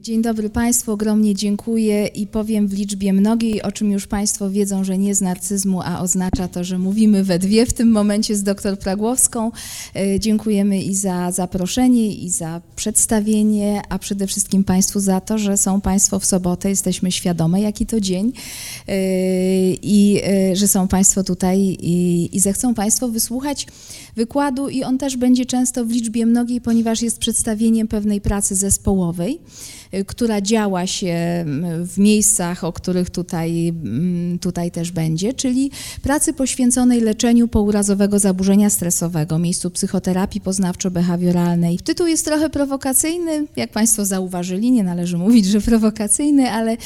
Dzień dobry Państwu, ogromnie dziękuję i powiem w liczbie mnogiej, o czym już Państwo wiedzą, że nie z narcyzmu, a oznacza to, że mówimy we dwie w tym momencie z dr Pragłowską. E, dziękujemy i za zaproszenie, i za przedstawienie, a przede wszystkim Państwu za to, że są Państwo w sobotę, jesteśmy świadome, jaki to dzień e, i e, że są Państwo tutaj i, i zechcą Państwo wysłuchać wykładu i on też będzie często w liczbie mnogiej, ponieważ jest przedstawieniem pewnej pracy zespołowej. Y, która działa się mm, w miejscach, o których tutaj, mm, tutaj też będzie, czyli pracy poświęconej leczeniu pourazowego zaburzenia stresowego, miejscu psychoterapii poznawczo-behawioralnej. Tytuł jest trochę prowokacyjny, jak Państwo zauważyli, nie należy mówić, że prowokacyjny, ale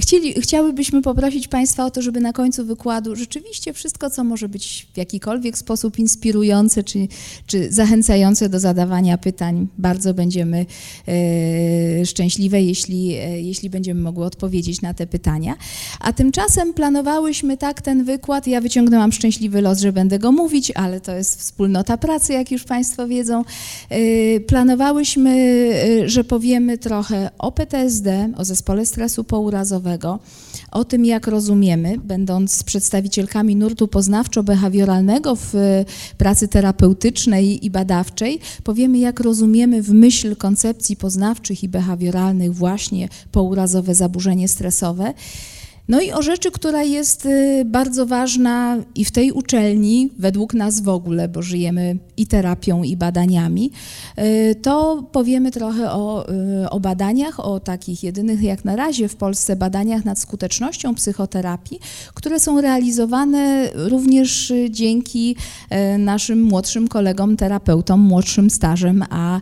chcieli, chciałybyśmy poprosić Państwa o to, żeby na końcu wykładu rzeczywiście wszystko, co może być w jakikolwiek sposób inspirujące czy, czy zachęcające do zadawania pytań, bardzo będziemy e, szczęśliwi jeśli, e, jeśli będziemy mogły odpowiedzieć na te pytania. A tymczasem planowałyśmy tak ten wykład. Ja wyciągnęłam szczęśliwy los, że będę go mówić, ale to jest wspólnota pracy, jak już Państwo wiedzą. E, planowałyśmy, e, że powiemy trochę o PTSD, o zespole stresu pourazowego, o tym, jak rozumiemy, będąc przedstawicielkami nurtu poznawczo-behawioralnego w pracy terapeutycznej i badawczej, powiemy, jak rozumiemy w myśl koncepcji poznawczych i behawioralnych właśnie pourazowe zaburzenie stresowe. No i o rzeczy, która jest y, bardzo ważna i w tej uczelni, według nas w ogóle, bo żyjemy i terapią, i badaniami, y, to powiemy trochę o, y, o badaniach, o takich jedynych jak na razie w Polsce badaniach nad skutecznością psychoterapii, które są realizowane również dzięki naszym młodszym kolegom, terapeutom, młodszym stażem, a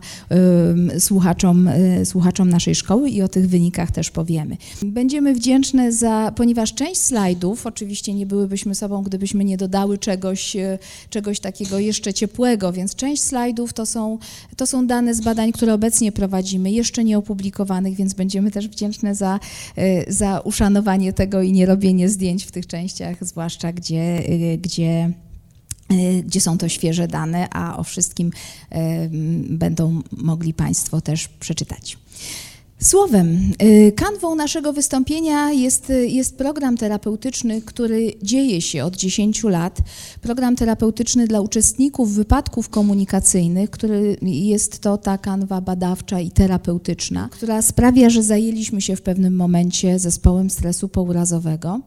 słuchaczom, słuchaczom naszej szkoły i o tych wynikach też powiemy. Będziemy wdzięczne za ponieważ część slajdów, oczywiście nie byłybyśmy sobą, gdybyśmy nie dodały czegoś, e, czegoś takiego jeszcze ciepłego, więc część slajdów to są, to są dane z badań, które obecnie prowadzimy, jeszcze nie opublikowanych, więc będziemy też wdzięczne za, e, za uszanowanie tego i nie robienie zdjęć w tych częściach, zwłaszcza gdzie, e, gdzie gdzie są to świeże dane, a o wszystkim będą mogli Państwo też przeczytać. Słowem, y, kanwą naszego wystąpienia jest, jest program terapeutyczny, który dzieje się od 10 lat. Program terapeutyczny dla uczestników wypadków komunikacyjnych, który jest to ta kanwa badawcza i terapeutyczna, która sprawia, że zajęliśmy się w pewnym momencie zespołem stresu pourazowego,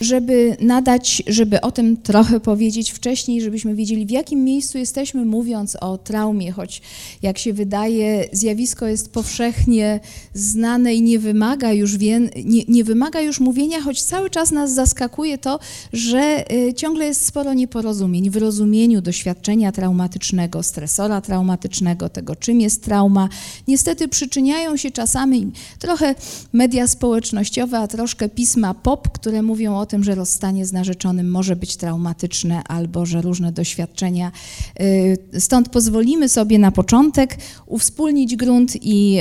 żeby nadać, żeby o tym trochę powiedzieć wcześniej, żebyśmy wiedzieli w jakim miejscu jesteśmy mówiąc o traumie, choć jak się wydaje zjawisko jest powszechnie znane i nie wymaga już, wie, nie, nie, wymaga już mówienia, choć cały czas nas zaskakuje to, że y, ciągle jest sporo nieporozumień w rozumieniu doświadczenia traumatycznego, stresora traumatycznego, tego czym jest trauma. Niestety przyczyniają się czasami trochę media społecznościowe, a troszkę pisma pop, które mówią o tym, że rozstanie z narzeczonym może być traumatyczne albo że różne doświadczenia. Y, stąd pozwolimy sobie na początek uwspólnić grunt i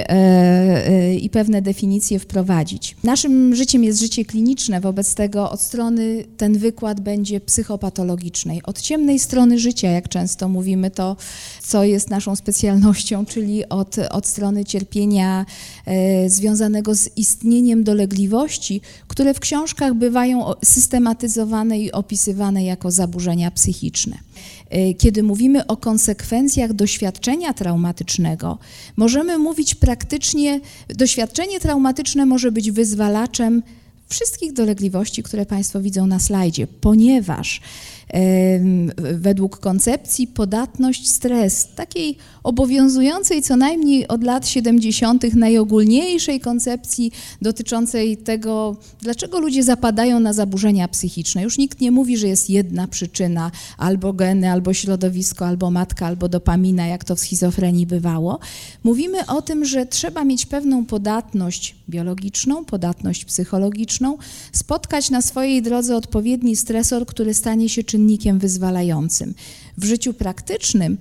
y, i pewne definicje wprowadzić. Naszym życiem jest życie kliniczne, wobec tego od strony ten wykład będzie psychopatologicznej. Od ciemnej strony życia, jak często mówimy, to co jest naszą specjalnością, czyli od, od strony cierpienia e, związanego z istnieniem dolegliwości, które w książkach bywają systematyzowane i opisywane jako zaburzenia psychiczne. E, kiedy mówimy o konsekwencjach doświadczenia traumatycznego, możemy mówić praktycznie, doświadczenie traumatyczne może być wyzwalaczem wszystkich dolegliwości, które Państwo widzą na slajdzie, ponieważ według koncepcji podatność, stres, takiej obowiązującej co najmniej od lat 70., najogólniejszej koncepcji dotyczącej tego, dlaczego ludzie zapadają na zaburzenia psychiczne. Już nikt nie mówi, że jest jedna przyczyna, albo geny, albo środowisko, albo matka, albo dopamina, jak to w schizofrenii bywało. Mówimy o tym, że trzeba mieć pewną podatność biologiczną, podatność psychologiczną, spotkać na swojej drodze odpowiedni stresor, który stanie się czynnikiem wyzwalającym. W życiu praktycznym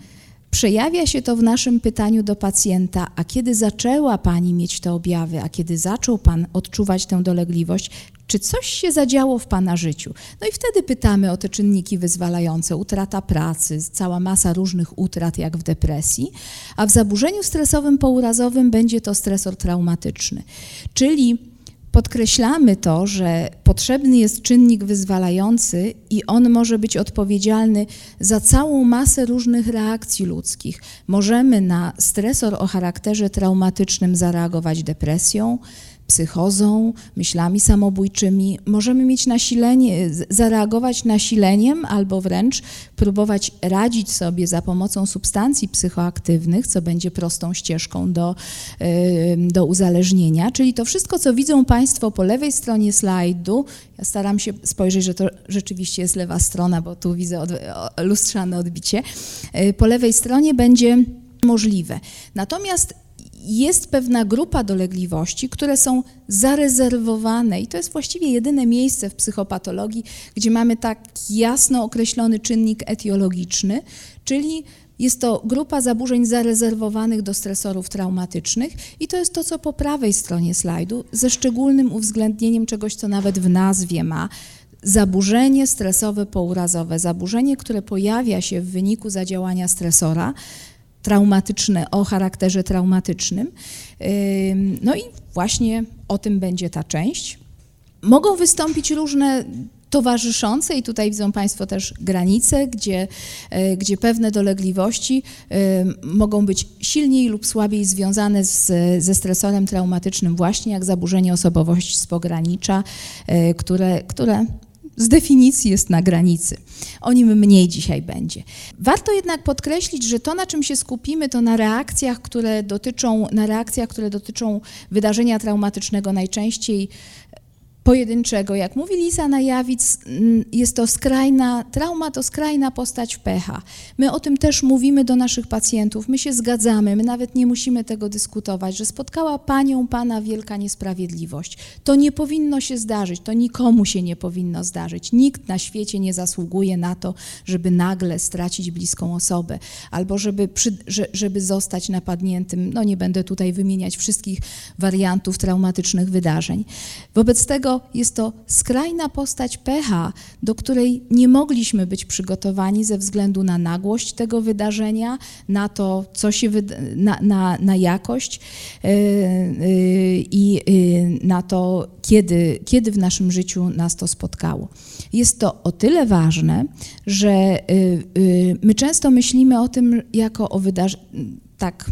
Przejawia się to w naszym pytaniu do pacjenta, a kiedy zaczęła Pani mieć te objawy, a kiedy zaczął Pan odczuwać tę dolegliwość, czy coś się zadziało w Pana życiu? No i wtedy pytamy o te czynniki wyzwalające, utrata pracy, cała masa różnych utrat jak w depresji, a w zaburzeniu stresowym pourazowym będzie to stresor traumatyczny, czyli podkreślamy to, że potrzebny jest czynnik wyzwalający i on może być odpowiedzialny za całą masę różnych reakcji ludzkich. Możemy na stresor o charakterze traumatycznym zareagować depresją, psychozą, myślami samobójczymi. Możemy mieć nasilenie, zareagować nasileniem albo wręcz próbować radzić sobie za pomocą substancji psychoaktywnych, co będzie prostą ścieżką do, do uzależnienia. Czyli to wszystko, co widzą Państwo po lewej stronie slajdu, ja staram się spojrzeć, że to rzeczywiście jest lewa strona, bo tu widzę od, lustrzane odbicie. Y, po lewej stronie będzie możliwe. Natomiast jest pewna grupa dolegliwości, które są zarezerwowane. I to jest właściwie jedyne miejsce w psychopatologii, gdzie mamy tak jasno określony czynnik etiologiczny, czyli jest to grupa zaburzeń zarezerwowanych do stresorów traumatycznych. I to jest to, co po prawej stronie slajdu, ze szczególnym uwzględnieniem czegoś, co nawet w nazwie ma, zaburzenie stresowe pourazowe, zaburzenie, które pojawia się w wyniku zadziałania stresora, traumatyczne, o charakterze traumatycznym. No i właśnie o tym będzie ta część. Mogą wystąpić różne towarzyszące i tutaj widzą Państwo też granice, gdzie, e, gdzie pewne dolegliwości mogą być silniej lub słabiej związane z, ze stresorem traumatycznym, właśnie jak zaburzenie osobowości z pogranicza, e, które, które z definicji jest na granicy. O nim mniej dzisiaj będzie. Warto jednak podkreślić, że to, na czym się skupimy, to na reakcjach, które dotyczą, na reakcjach, które dotyczą wydarzenia traumatycznego najczęściej pojedynczego. Jak mówi Lisa Najawic, mm, jest to skrajna, trauma to skrajna postać pecha. My o tym też mówimy do naszych pacjentów, my się zgadzamy, my nawet nie musimy tego dyskutować, że spotkała panią, pana wielka niesprawiedliwość. To nie powinno się zdarzyć, to nikomu się nie powinno zdarzyć. Nikt na świecie nie zasługuje na to, żeby nagle stracić bliską osobę albo żeby, przy, żeby zostać napadniętym. No nie będę tutaj wymieniać wszystkich wariantów traumatycznych wydarzeń. Wobec tego jest to skrajna postać pecha, do której nie mogliśmy być przygotowani ze względu na nagłość tego wydarzenia, na to, co się na, na, na jakość yy, yy, i yy, na to, kiedy, kiedy w naszym życiu nas to spotkało. Jest to o tyle ważne, że y, y, my często myślimy o tym jako o wydarzeniu, tak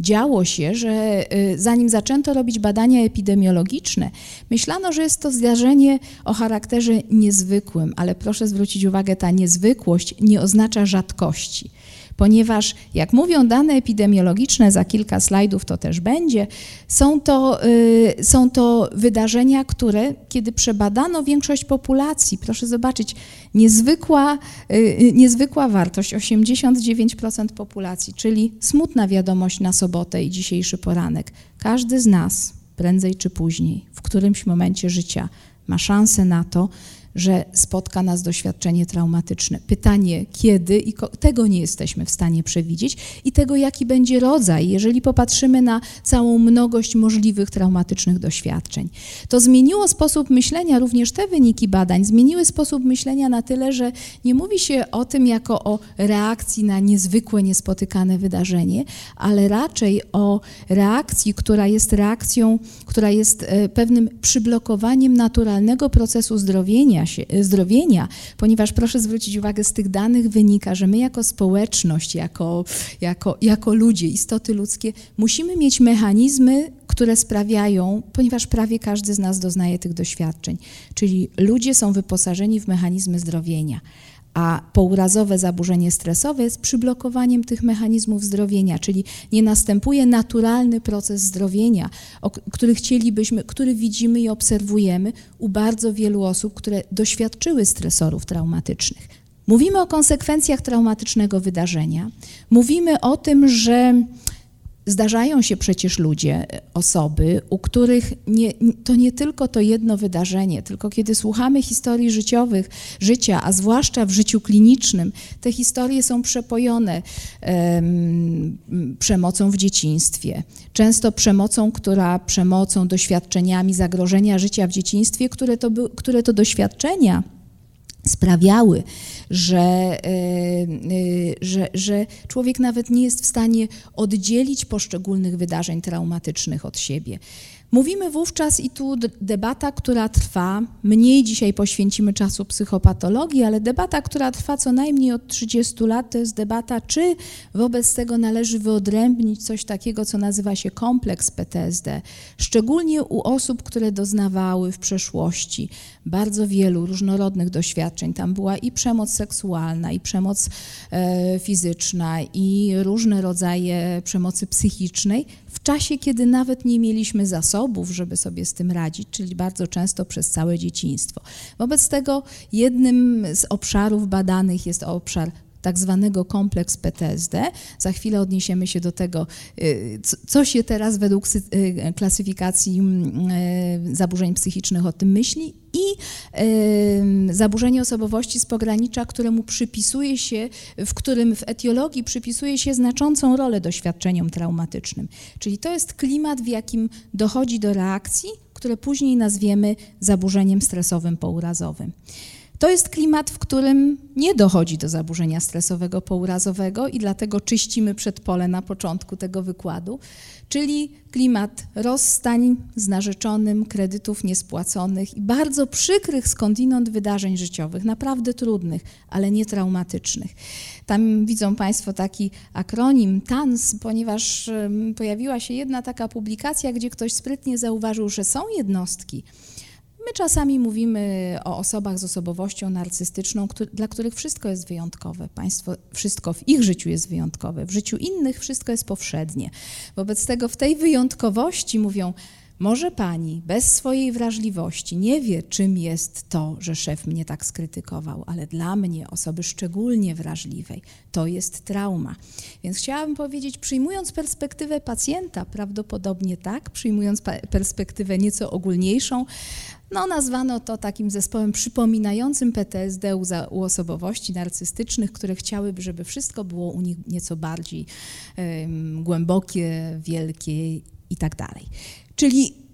działo się, że y, zanim zaczęto robić badania epidemiologiczne, myślano, że jest to zdarzenie o charakterze niezwykłym, ale proszę zwrócić uwagę, ta niezwykłość nie oznacza rzadkości ponieważ jak mówią dane epidemiologiczne, za kilka slajdów to też będzie, są to, y, są to wydarzenia, które kiedy przebadano większość populacji, proszę zobaczyć, niezwykła, y, niezwykła wartość, 89% populacji, czyli smutna wiadomość na sobotę i dzisiejszy poranek. Każdy z nas, prędzej czy później, w którymś momencie życia ma szansę na to, że spotka nas doświadczenie traumatyczne. Pytanie kiedy i tego nie jesteśmy w stanie przewidzieć i tego jaki będzie rodzaj, jeżeli popatrzymy na całą mnogość możliwych traumatycznych doświadczeń. To zmieniło sposób myślenia, również te wyniki badań zmieniły sposób myślenia na tyle, że nie mówi się o tym jako o reakcji na niezwykłe, niespotykane wydarzenie, ale raczej o reakcji, która jest reakcją, która jest e, pewnym przyblokowaniem naturalnego procesu zdrowienia się, zdrowienia, ponieważ proszę zwrócić uwagę, z tych danych wynika, że my jako społeczność, jako, jako, jako ludzie, istoty ludzkie, musimy mieć mechanizmy, które sprawiają, ponieważ prawie każdy z nas doznaje tych doświadczeń, czyli ludzie są wyposażeni w mechanizmy zdrowienia a pourazowe zaburzenie stresowe jest przyblokowaniem tych mechanizmów zdrowienia, czyli nie następuje naturalny proces zdrowienia, który chcielibyśmy, który widzimy i obserwujemy u bardzo wielu osób, które doświadczyły stresorów traumatycznych. Mówimy o konsekwencjach traumatycznego wydarzenia, mówimy o tym, że Zdarzają się przecież ludzie, osoby, u których nie, to nie tylko to jedno wydarzenie, tylko kiedy słuchamy historii życiowych, życia, a zwłaszcza w życiu klinicznym, te historie są przepojone um, przemocą w dzieciństwie. Często przemocą, która przemocą, doświadczeniami zagrożenia życia w dzieciństwie, które to, by, które to doświadczenia sprawiały, że, e, e, że, że człowiek nawet nie jest w stanie oddzielić poszczególnych wydarzeń traumatycznych od siebie. Mówimy wówczas i tu debata, która trwa, mniej dzisiaj poświęcimy czasu psychopatologii, ale debata, która trwa co najmniej od 30 lat, to jest debata, czy wobec tego należy wyodrębnić coś takiego, co nazywa się kompleks PTSD, szczególnie u osób, które doznawały w przeszłości bardzo wielu różnorodnych doświadczeń. Tam była i przemoc seksualna, i przemoc e, fizyczna, i różne rodzaje przemocy psychicznej, czasie, kiedy nawet nie mieliśmy zasobów, żeby sobie z tym radzić, czyli bardzo często przez całe dzieciństwo. Wobec tego jednym z obszarów badanych jest obszar tak zwanego kompleks PTSD. Za chwilę odniesiemy się do tego, y, co się teraz według y, klasyfikacji mm, y, zaburzeń psychicznych o tym myśli i zaburzenie osobowości z pogranicza, któremu przypisuje się, w którym w etiologii przypisuje się znaczącą rolę doświadczeniom traumatycznym. Czyli to jest klimat, w jakim dochodzi do reakcji, które później nazwiemy zaburzeniem stresowym pourazowym. To jest klimat, w którym nie dochodzi do zaburzenia stresowego pourazowego i dlatego czyścimy przedpole na początku tego wykładu, czyli klimat rozstań z narzeczonym, kredytów niespłaconych i bardzo przykrych skądinąd wydarzeń życiowych, naprawdę trudnych, ale nie traumatycznych. Tam widzą Państwo taki akronim TANS, ponieważ pojawiła się jedna taka publikacja, gdzie ktoś sprytnie zauważył, że są jednostki, My czasami mówimy o osobach z osobowością narcystyczną, dla których wszystko jest wyjątkowe. Państwo, wszystko w ich życiu jest wyjątkowe, w życiu innych wszystko jest powszednie. Wobec tego w tej wyjątkowości mówią, może pani bez swojej wrażliwości nie wie, czym jest to, że szef mnie tak skrytykował, ale dla mnie, osoby szczególnie wrażliwej, to jest trauma. Więc chciałabym powiedzieć, przyjmując perspektywę pacjenta, prawdopodobnie tak, przyjmując perspektywę nieco ogólniejszą, no, nazwano to takim zespołem przypominającym PTSD u, osobowości narcystycznych, które chciałyby, żeby wszystko było u nich nieco bardziej głębokie, wielkie i tak dalej. Czyli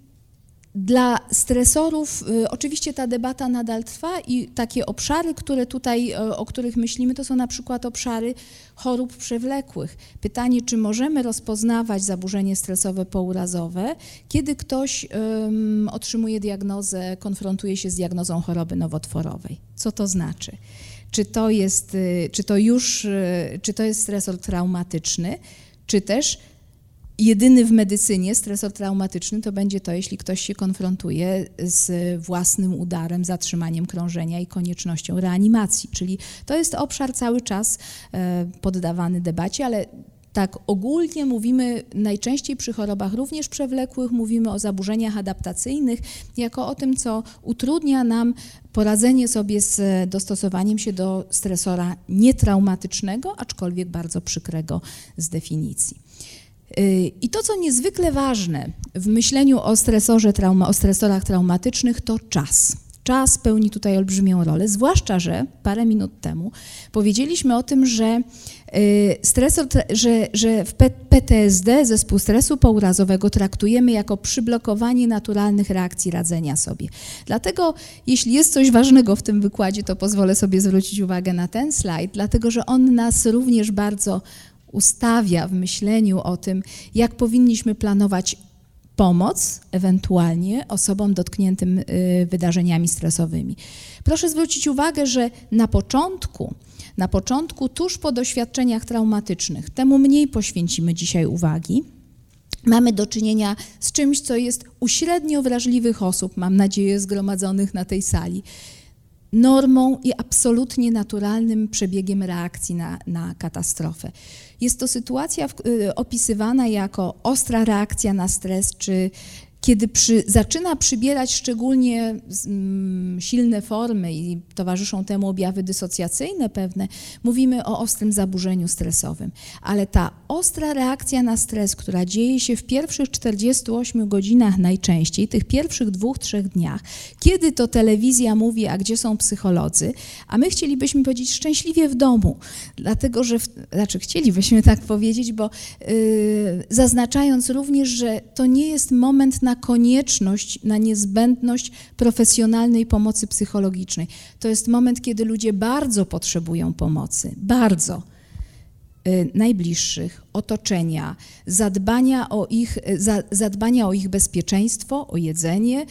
dla stresorów y, oczywiście ta debata nadal trwa i takie obszary, które tutaj, y, o których myślimy, to są na przykład obszary chorób przewlekłych. Pytanie, czy możemy rozpoznawać zaburzenie stresowe pourazowe, kiedy ktoś um, otrzymuje diagnozę, konfrontuje się z diagnozą choroby nowotworowej. Co to znaczy? Czy to jest, y, czy to już, czy to jest stresor traumatyczny, czy też jedyny w medycynie stresor traumatyczny to będzie to, jeśli ktoś się konfrontuje z własnym udarem, zatrzymaniem krążenia i koniecznością reanimacji. Czyli to jest obszar cały czas e, poddawany debacie, ale tak ogólnie mówimy najczęściej przy chorobach również przewlekłych, mówimy o zaburzeniach adaptacyjnych, jako o tym, co utrudnia nam poradzenie sobie z dostosowaniem się do stresora nietraumatycznego, aczkolwiek bardzo przykrego z definicji. I to, co niezwykle ważne w myśleniu o stresorze trauma, o stresorach traumatycznych, to czas. Czas pełni tutaj olbrzymią rolę, zwłaszcza, że parę minut temu powiedzieliśmy o tym, że y, stresor, że, że w PTSD, zespół stresu pourazowego, traktujemy jako przyblokowanie naturalnych reakcji radzenia sobie. Dlatego, jeśli jest coś ważnego w tym wykładzie, to pozwolę sobie zwrócić uwagę na ten slajd, dlatego że on nas również bardzo ustawia w myśleniu o tym, jak powinniśmy planować pomoc ewentualnie osobom dotkniętym y, wydarzeniami stresowymi. Proszę zwrócić uwagę, że na początku, na początku, tuż po doświadczeniach traumatycznych, temu mniej poświęcimy dzisiaj uwagi, mamy do czynienia z czymś, co jest u średnio wrażliwych osób, mam nadzieję, zgromadzonych na tej sali, normą i absolutnie naturalnym przebiegiem reakcji na, na katastrofę. Jest to sytuacja w, y, opisywana jako ostra reakcja na stres, czy kiedy przy, zaczyna przybierać szczególnie mm, silne formy i towarzyszą temu objawy dysocjacyjne pewne, mówimy o ostrym zaburzeniu stresowym. Ale ta ostra reakcja na stres, która dzieje się w pierwszych 48 godzinach najczęściej, tych pierwszych dwóch, trzech dniach, kiedy to telewizja mówi, a gdzie są psycholodzy, a my chcielibyśmy powiedzieć szczęśliwie w domu, dlatego że, w, znaczy chcielibyśmy tak powiedzieć, bo yy, zaznaczając również, że to nie jest moment na konieczność, na niezbędność profesjonalnej pomocy psychologicznej. To jest moment, kiedy ludzie bardzo potrzebują pomocy, bardzo y, najbliższych, otoczenia, zadbania o, ich, zadbania o ich bezpieczeństwo, o jedzenie,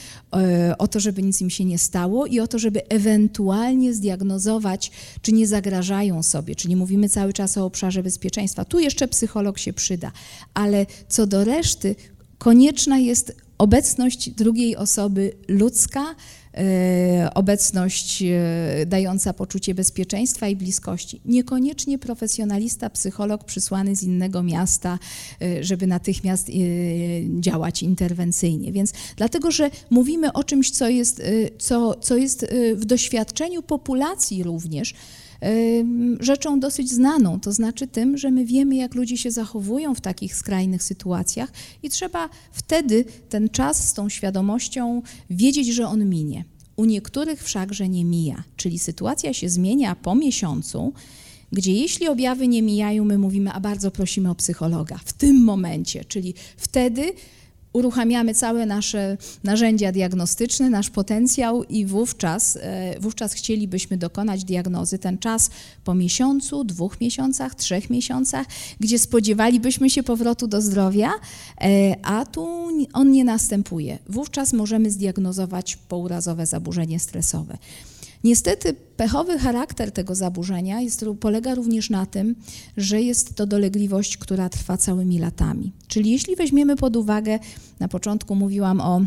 y, o to, żeby nic im się nie stało i o to, żeby ewentualnie zdiagnozować, czy nie zagrażają sobie, czyli mówimy cały czas o obszarze bezpieczeństwa. Tu jeszcze psycholog się przyda, ale co do reszty, konieczna jest obecność drugiej osoby ludzka, e, obecność e, dająca poczucie bezpieczeństwa i bliskości. Niekoniecznie profesjonalista, psycholog przysłany z innego miasta, e, żeby natychmiast działać interwencyjnie. Więc dlatego, że mówimy o czymś, co jest, co, co jest w doświadczeniu populacji również, rzeczą dosyć znaną, to znaczy tym, że my wiemy, jak ludzie się zachowują w takich skrajnych sytuacjach i trzeba wtedy ten czas z tą świadomością wiedzieć, że on minie. U niektórych wszakże nie mija, czyli sytuacja się zmienia po miesiącu, gdzie jeśli objawy nie mijają, my mówimy, a bardzo prosimy o psychologa w tym momencie, czyli wtedy uruchamiamy całe nasze narzędzia diagnostyczne, nasz potencjał i wówczas, e, wówczas chcielibyśmy dokonać diagnozy. Ten czas po miesiącu, dwóch miesiącach, trzech miesiącach, gdzie spodziewalibyśmy się powrotu do zdrowia, e, a tu on nie następuje. Wówczas możemy zdiagnozować pourazowe zaburzenie stresowe. Niestety pechowy charakter tego zaburzenia jest, polega również na tym, że jest to dolegliwość, która trwa całymi latami. Czyli jeśli weźmiemy pod uwagę, na początku mówiłam o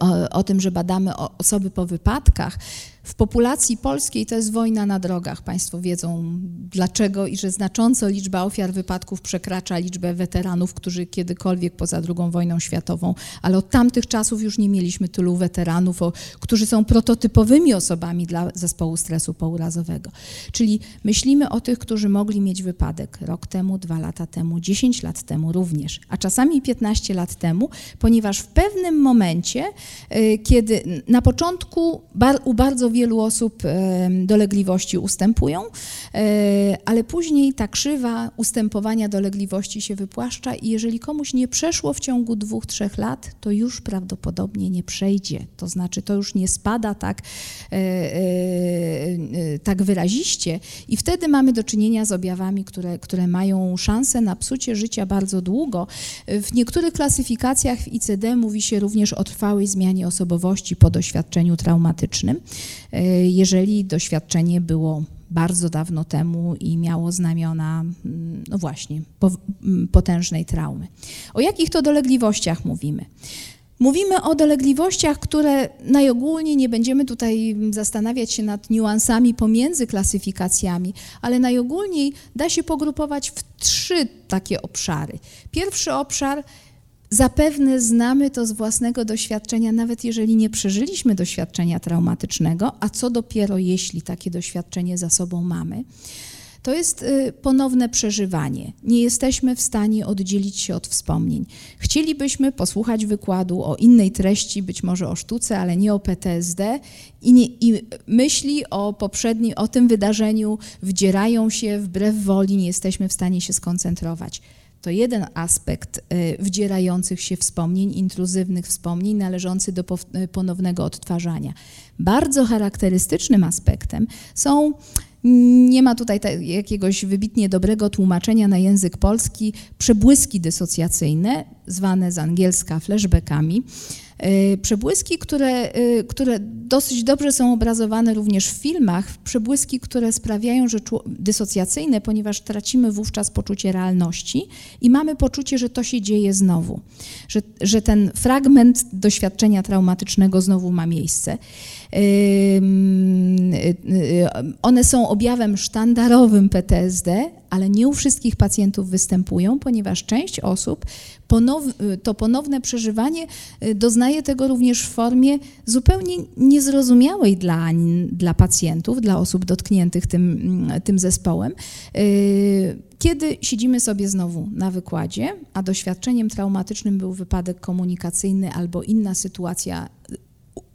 o, o, tym, że badamy osoby po wypadkach, w populacji polskiej to jest wojna na drogach. Państwo wiedzą dlaczego i że znacząco liczba ofiar wypadków przekracza liczbę weteranów, którzy kiedykolwiek poza II wojną światową, ale od tamtych czasów już nie mieliśmy tylu weteranów, o, którzy są prototypowymi osobami dla zespołu stresu pourazowego. Czyli myślimy o tych, którzy mogli mieć wypadek rok temu, dwa lata temu, 10 lat temu również, a czasami 15 lat temu, ponieważ w pewnym momencie, y, kiedy na początku u bardzo wielu osób dolegliwości ustępują, e, ale później ta krzywa ustępowania dolegliwości się wypłaszcza i jeżeli komuś nie przeszło w ciągu dwóch, trzech lat, to już prawdopodobnie nie przejdzie. To znaczy, to już nie spada tak, e, e, tak wyraziście i wtedy mamy do czynienia z objawami, które, które mają szansę na psucie życia bardzo długo. W niektórych klasyfikacjach w ICD mówi się również o trwałej zmianie osobowości po doświadczeniu traumatycznym. E, jeżeli doświadczenie było bardzo dawno temu i miało znamiona, mm, no właśnie, mm, potężnej traumy. O jakich to dolegliwościach mówimy? Mówimy o dolegliwościach, które najogólniej nie będziemy tutaj zastanawiać się nad niuansami pomiędzy klasyfikacjami, ale najogólniej da się pogrupować w trzy takie obszary. Pierwszy obszar Zapewne znamy to z własnego doświadczenia, nawet jeżeli nie przeżyliśmy doświadczenia traumatycznego, a co dopiero jeśli takie doświadczenie za sobą mamy. To jest y, ponowne przeżywanie. Nie jesteśmy w stanie oddzielić się od wspomnień. Chcielibyśmy posłuchać wykładu o innej treści, być może o sztuce, ale nie o PTSD i, nie, i myśli o poprzednim, o tym wydarzeniu wdzierają się wbrew woli, nie jesteśmy w stanie się skoncentrować. To jeden aspekt y, wdzierających się wspomnień, intruzywnych wspomnień należący do y, ponownego odtwarzania. Bardzo charakterystycznym aspektem są nie ma tutaj jakiegoś wybitnie dobrego tłumaczenia na język polski, przebłyski dysocjacyjne, zwane z angielska flashbackami. E, przebłyski, które, e, które dosyć dobrze są obrazowane również w filmach, przebłyski, które sprawiają, że dysocjacyjne, ponieważ tracimy wówczas poczucie realności i mamy poczucie, że to się dzieje znowu, że, że ten fragment doświadczenia traumatycznego znowu ma miejsce. E, one są objawem sztandarowym PTSD, ale nie u wszystkich pacjentów występują, ponieważ część osób ponow, to ponowne przeżywanie y, doznaje tego również w formie zupełnie niezrozumiałej dla, dla pacjentów, dla osób dotkniętych tym, mm, tym zespołem. Y, kiedy siedzimy sobie znowu na wykładzie, a doświadczeniem traumatycznym był wypadek komunikacyjny albo inna sytuacja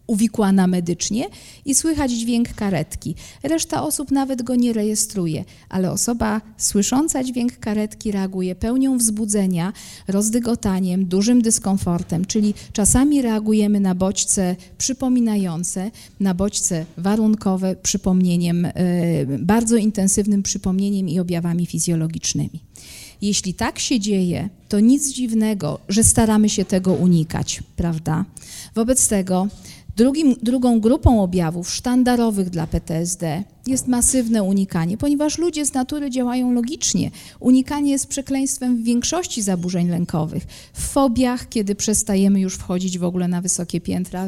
uwikłana medycznie i słychać dźwięk karetki. Reszta osób nawet go nie rejestruje, ale osoba słysząca dźwięk karetki reaguje pełnią wzbudzenia, rozdygotaniem, dużym dyskomfortem, czyli czasami reagujemy na bodźce przypominające, na bodźce warunkowe przypomnieniem, e, bardzo intensywnym przypomnieniem i objawami fizjologicznymi. Jeśli tak się dzieje, to nic dziwnego, że staramy się tego unikać, prawda? Wobec tego Drugim, drugą grupą objawów sztandarowych dla PTSD jest masywne unikanie, ponieważ ludzie z natury działają logicznie. Unikanie jest przekleństwem w większości zaburzeń lękowych. W fobiach, kiedy przestajemy już wchodzić w ogóle na wysokie piętra,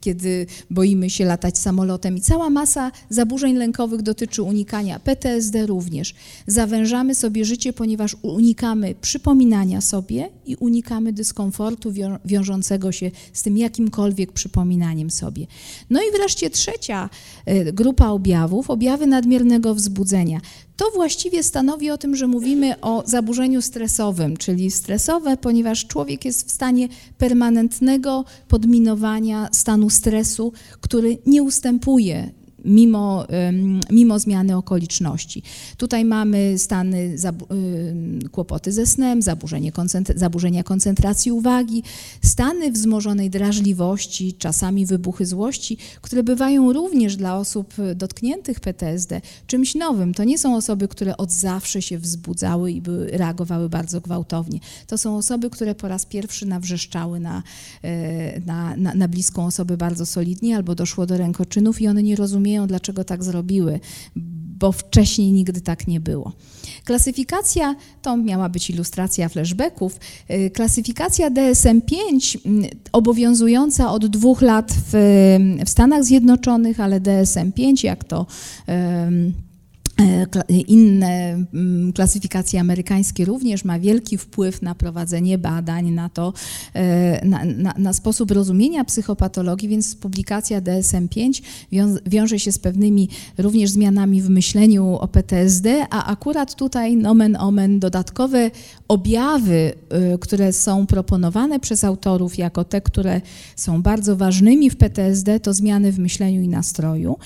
kiedy boimy się latać samolotem i cała masa zaburzeń lękowych dotyczy unikania. PTSD również. Zawężamy sobie życie, ponieważ unikamy przypominania sobie i unikamy dyskomfortu wiążącego się z tym jakimkolwiek przypominaniem sobie. No i wreszcie trzecia e, grupa objawów, objawów, objawy nadmiernego wzbudzenia. To właściwie stanowi o tym, że mówimy o zaburzeniu stresowym, czyli stresowe, ponieważ człowiek jest w stanie permanentnego podminowania stanu stresu, który nie ustępuje mimo, mimo zmiany okoliczności. Tutaj mamy stany, kłopoty ze snem, zaburzenie zaburzenia koncentracji uwagi, stany wzmożonej drażliwości, czasami wybuchy złości, które bywają również dla osób dotkniętych PTSD czymś nowym. To nie są osoby, które od zawsze się wzbudzały i były, reagowały bardzo gwałtownie. To są osoby, które po raz pierwszy nawrzeszczały na, e, na, na, na bliską osobę bardzo solidnie albo doszło do rękoczynów i one nie rozumieją, rozumieją, dlaczego tak zrobiły, bo wcześniej nigdy tak nie było. Klasyfikacja, to miała być ilustracja flashbacków, y, klasyfikacja DSM-5 mm, obowiązująca od dwóch lat w, w Stanach Zjednoczonych, ale DSM-5, jak to inne mm, klasyfikacje amerykańskie również ma wielki wpływ na prowadzenie badań, na to, e, na, na, na sposób rozumienia psychopatologii, więc publikacja DSM-5 wiąże się z pewnymi również zmianami w myśleniu o PTSD, a akurat tutaj nomen omen dodatkowe objawy, e, które są proponowane przez autorów jako te, które są bardzo ważnymi w PTSD, to zmiany w myśleniu i nastroju.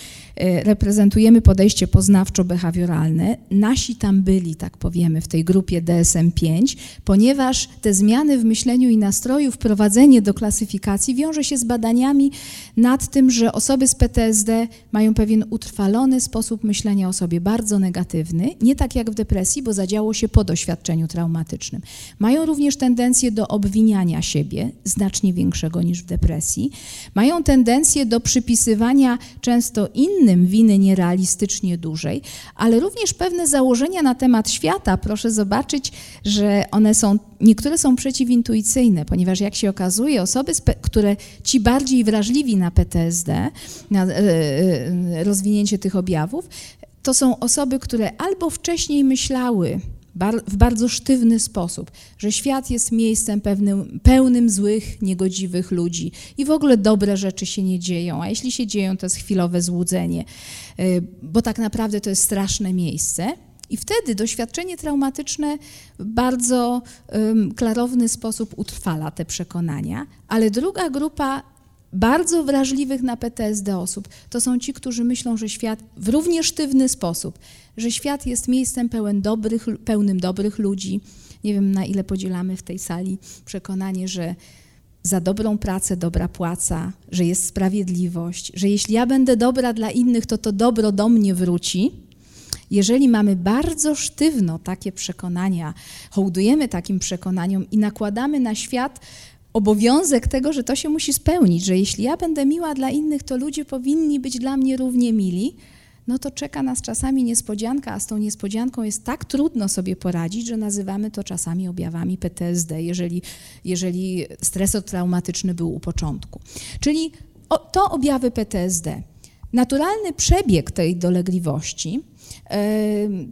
Reprezentujemy podejście poznawczo behawioralne. Nasi tam byli, tak powiemy, w tej grupie DSM-5, ponieważ te zmiany w myśleniu i nastroju, wprowadzenie do klasyfikacji wiąże się z badaniami nad tym, że osoby z PTSD mają pewien utrwalony sposób myślenia o sobie, bardzo negatywny, nie tak jak w depresji, bo zadziało się po doświadczeniu traumatycznym. Mają również tendencję do obwiniania siebie, znacznie większego niż w depresji. Mają tendencję do przypisywania często innym winy nierealistycznie dużej, ale również pewne założenia na temat świata. Proszę zobaczyć, że one są, niektóre są przeciwintuicyjne, ponieważ jak się okazuje, osoby, które ci bardziej wrażliwi na PTSD, na e, e, rozwinięcie tych objawów, to są osoby, które albo wcześniej myślały, w bardzo sztywny sposób, że świat jest miejscem pewnym, pełnym złych, niegodziwych ludzi i w ogóle dobre rzeczy się nie dzieją, a jeśli się dzieją, to jest chwilowe złudzenie, y, bo tak naprawdę to jest straszne miejsce. I wtedy doświadczenie traumatyczne w bardzo um, klarowny sposób utrwala te przekonania, ale druga grupa bardzo wrażliwych na PTSD osób to są ci, którzy myślą, że świat w równie sztywny sposób, że świat jest miejscem pełen dobrych, pełnym dobrych ludzi. Nie wiem, na ile podzielamy w tej sali przekonanie, że za dobrą pracę dobra płaca, że jest sprawiedliwość, że jeśli ja będę dobra dla innych, to to dobro do mnie wróci. Jeżeli mamy bardzo sztywno takie przekonania, hołdujemy takim przekonaniom i nakładamy na świat obowiązek tego, że to się musi spełnić, że jeśli ja będę miła dla innych, to ludzie powinni być dla mnie równie mili, no to czeka nas czasami niespodzianka, a z tą niespodzianką jest tak trudno sobie poradzić, że nazywamy to czasami objawami PTSD, jeżeli, jeżeli stresor traumatyczny był u początku. Czyli to objawy PTSD. Naturalny przebieg tej dolegliwości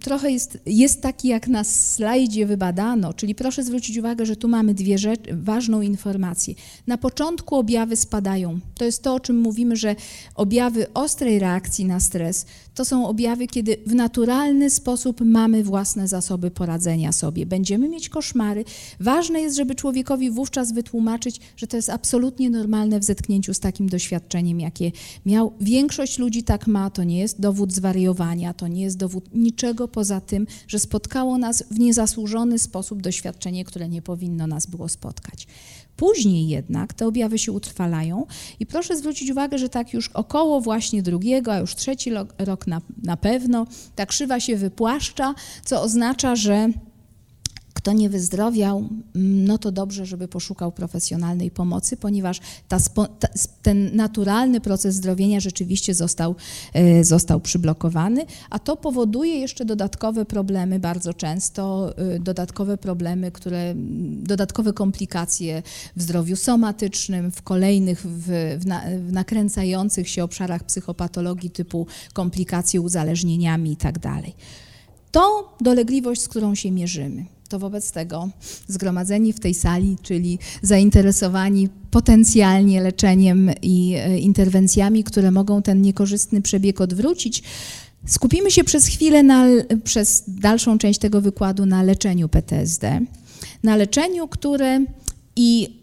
trochę jest, jest taki, jak na slajdzie wybadano, czyli proszę zwrócić uwagę, że tu mamy dwie rzeczy, ważną informację. Na początku objawy spadają. To jest to, o czym mówimy, że objawy ostrej reakcji na stres to są objawy, kiedy w naturalny sposób mamy własne zasoby poradzenia sobie. Będziemy mieć koszmary. Ważne jest, żeby człowiekowi wówczas wytłumaczyć, że to jest absolutnie normalne w zetknięciu z takim doświadczeniem, jakie miał. Większość ludzi tak ma, to nie jest dowód zwariowania, to nie jest dowód niczego poza tym, że spotkało nas w niezasłużony sposób doświadczenie, które nie powinno nas było spotkać. Później jednak te objawy się utrwalają i proszę zwrócić uwagę, że tak już około właśnie drugiego, a już trzeci rok na, na pewno, ta krzywa się wypłaszcza, co oznacza, że kto nie wyzdrowiał, mm, no to dobrze, żeby poszukał profesjonalnej pomocy, ponieważ ta, ten naturalny proces zdrowienia rzeczywiście został, e, został przyblokowany, a to powoduje jeszcze dodatkowe problemy bardzo często, e, dodatkowe problemy, które, dodatkowe komplikacje w zdrowiu somatycznym, w kolejnych, w, w, na, w nakręcających się obszarach psychopatologii typu komplikacje uzależnieniami i tak. To dolegliwość, z którą się mierzymy to wobec tego zgromadzeni w tej sali, czyli zainteresowani potencjalnie leczeniem i e, interwencjami, które mogą ten niekorzystny przebieg odwrócić, skupimy się przez chwilę, na, przez dalszą część tego wykładu na leczeniu PTSD. Na leczeniu, które i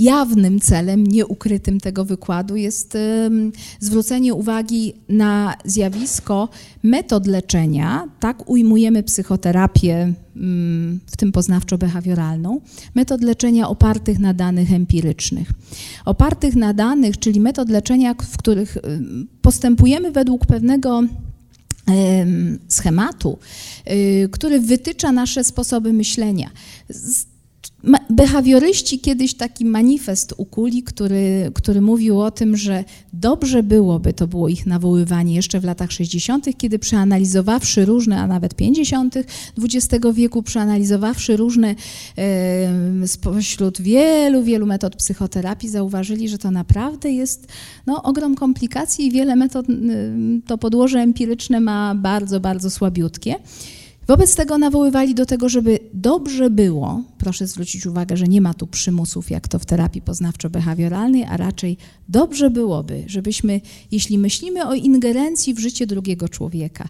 jawnym celem, nieukrytym tego wykładu jest zwrócenie uwagi na zjawisko metod leczenia, tak ujmujemy psychoterapię, w tym poznawczo-behawioralną, metod leczenia opartych na danych empirycznych. Opartych na danych, czyli metod leczenia, w których postępujemy według pewnego schematu, y, który wytycza nasze sposoby myślenia. Behawioryści kiedyś taki manifest ukuli, który, który mówił o tym, że dobrze byłoby, to było ich nawoływanie jeszcze w latach 60., kiedy przeanalizowawszy różne, a nawet 50. XX wieku, przeanalizowawszy różne spośród wielu, wielu metod psychoterapii, zauważyli, że to naprawdę jest no, ogrom komplikacji i wiele metod, to podłoże empiryczne ma bardzo, bardzo słabiutkie. Wobec tego nawoływali do tego, żeby dobrze było, proszę zwrócić uwagę, że nie ma tu przymusów, jak to w terapii poznawczo-behawioralnej, a raczej dobrze byłoby, żebyśmy, jeśli myślimy o ingerencji w życie drugiego człowieka,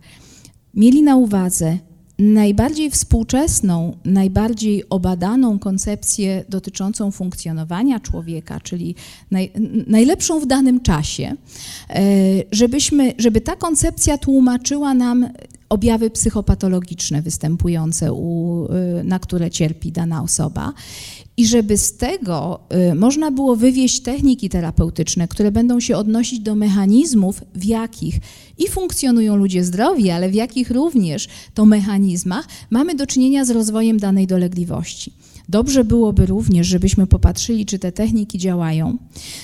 mieli na uwadze najbardziej współczesną, najbardziej obadaną koncepcję dotyczącą funkcjonowania człowieka, czyli naj, najlepszą w danym czasie, e, żebyśmy, żeby ta koncepcja tłumaczyła nam objawy psychopatologiczne występujące, u, y, na które cierpi dana osoba. I żeby z tego y, można było wywieźć techniki terapeutyczne, które będą się odnosić do mechanizmów, w jakich i funkcjonują ludzie zdrowi, ale w jakich również to mechanizmach mamy do czynienia z rozwojem danej dolegliwości. Dobrze byłoby również, żebyśmy popatrzyli, czy te techniki działają,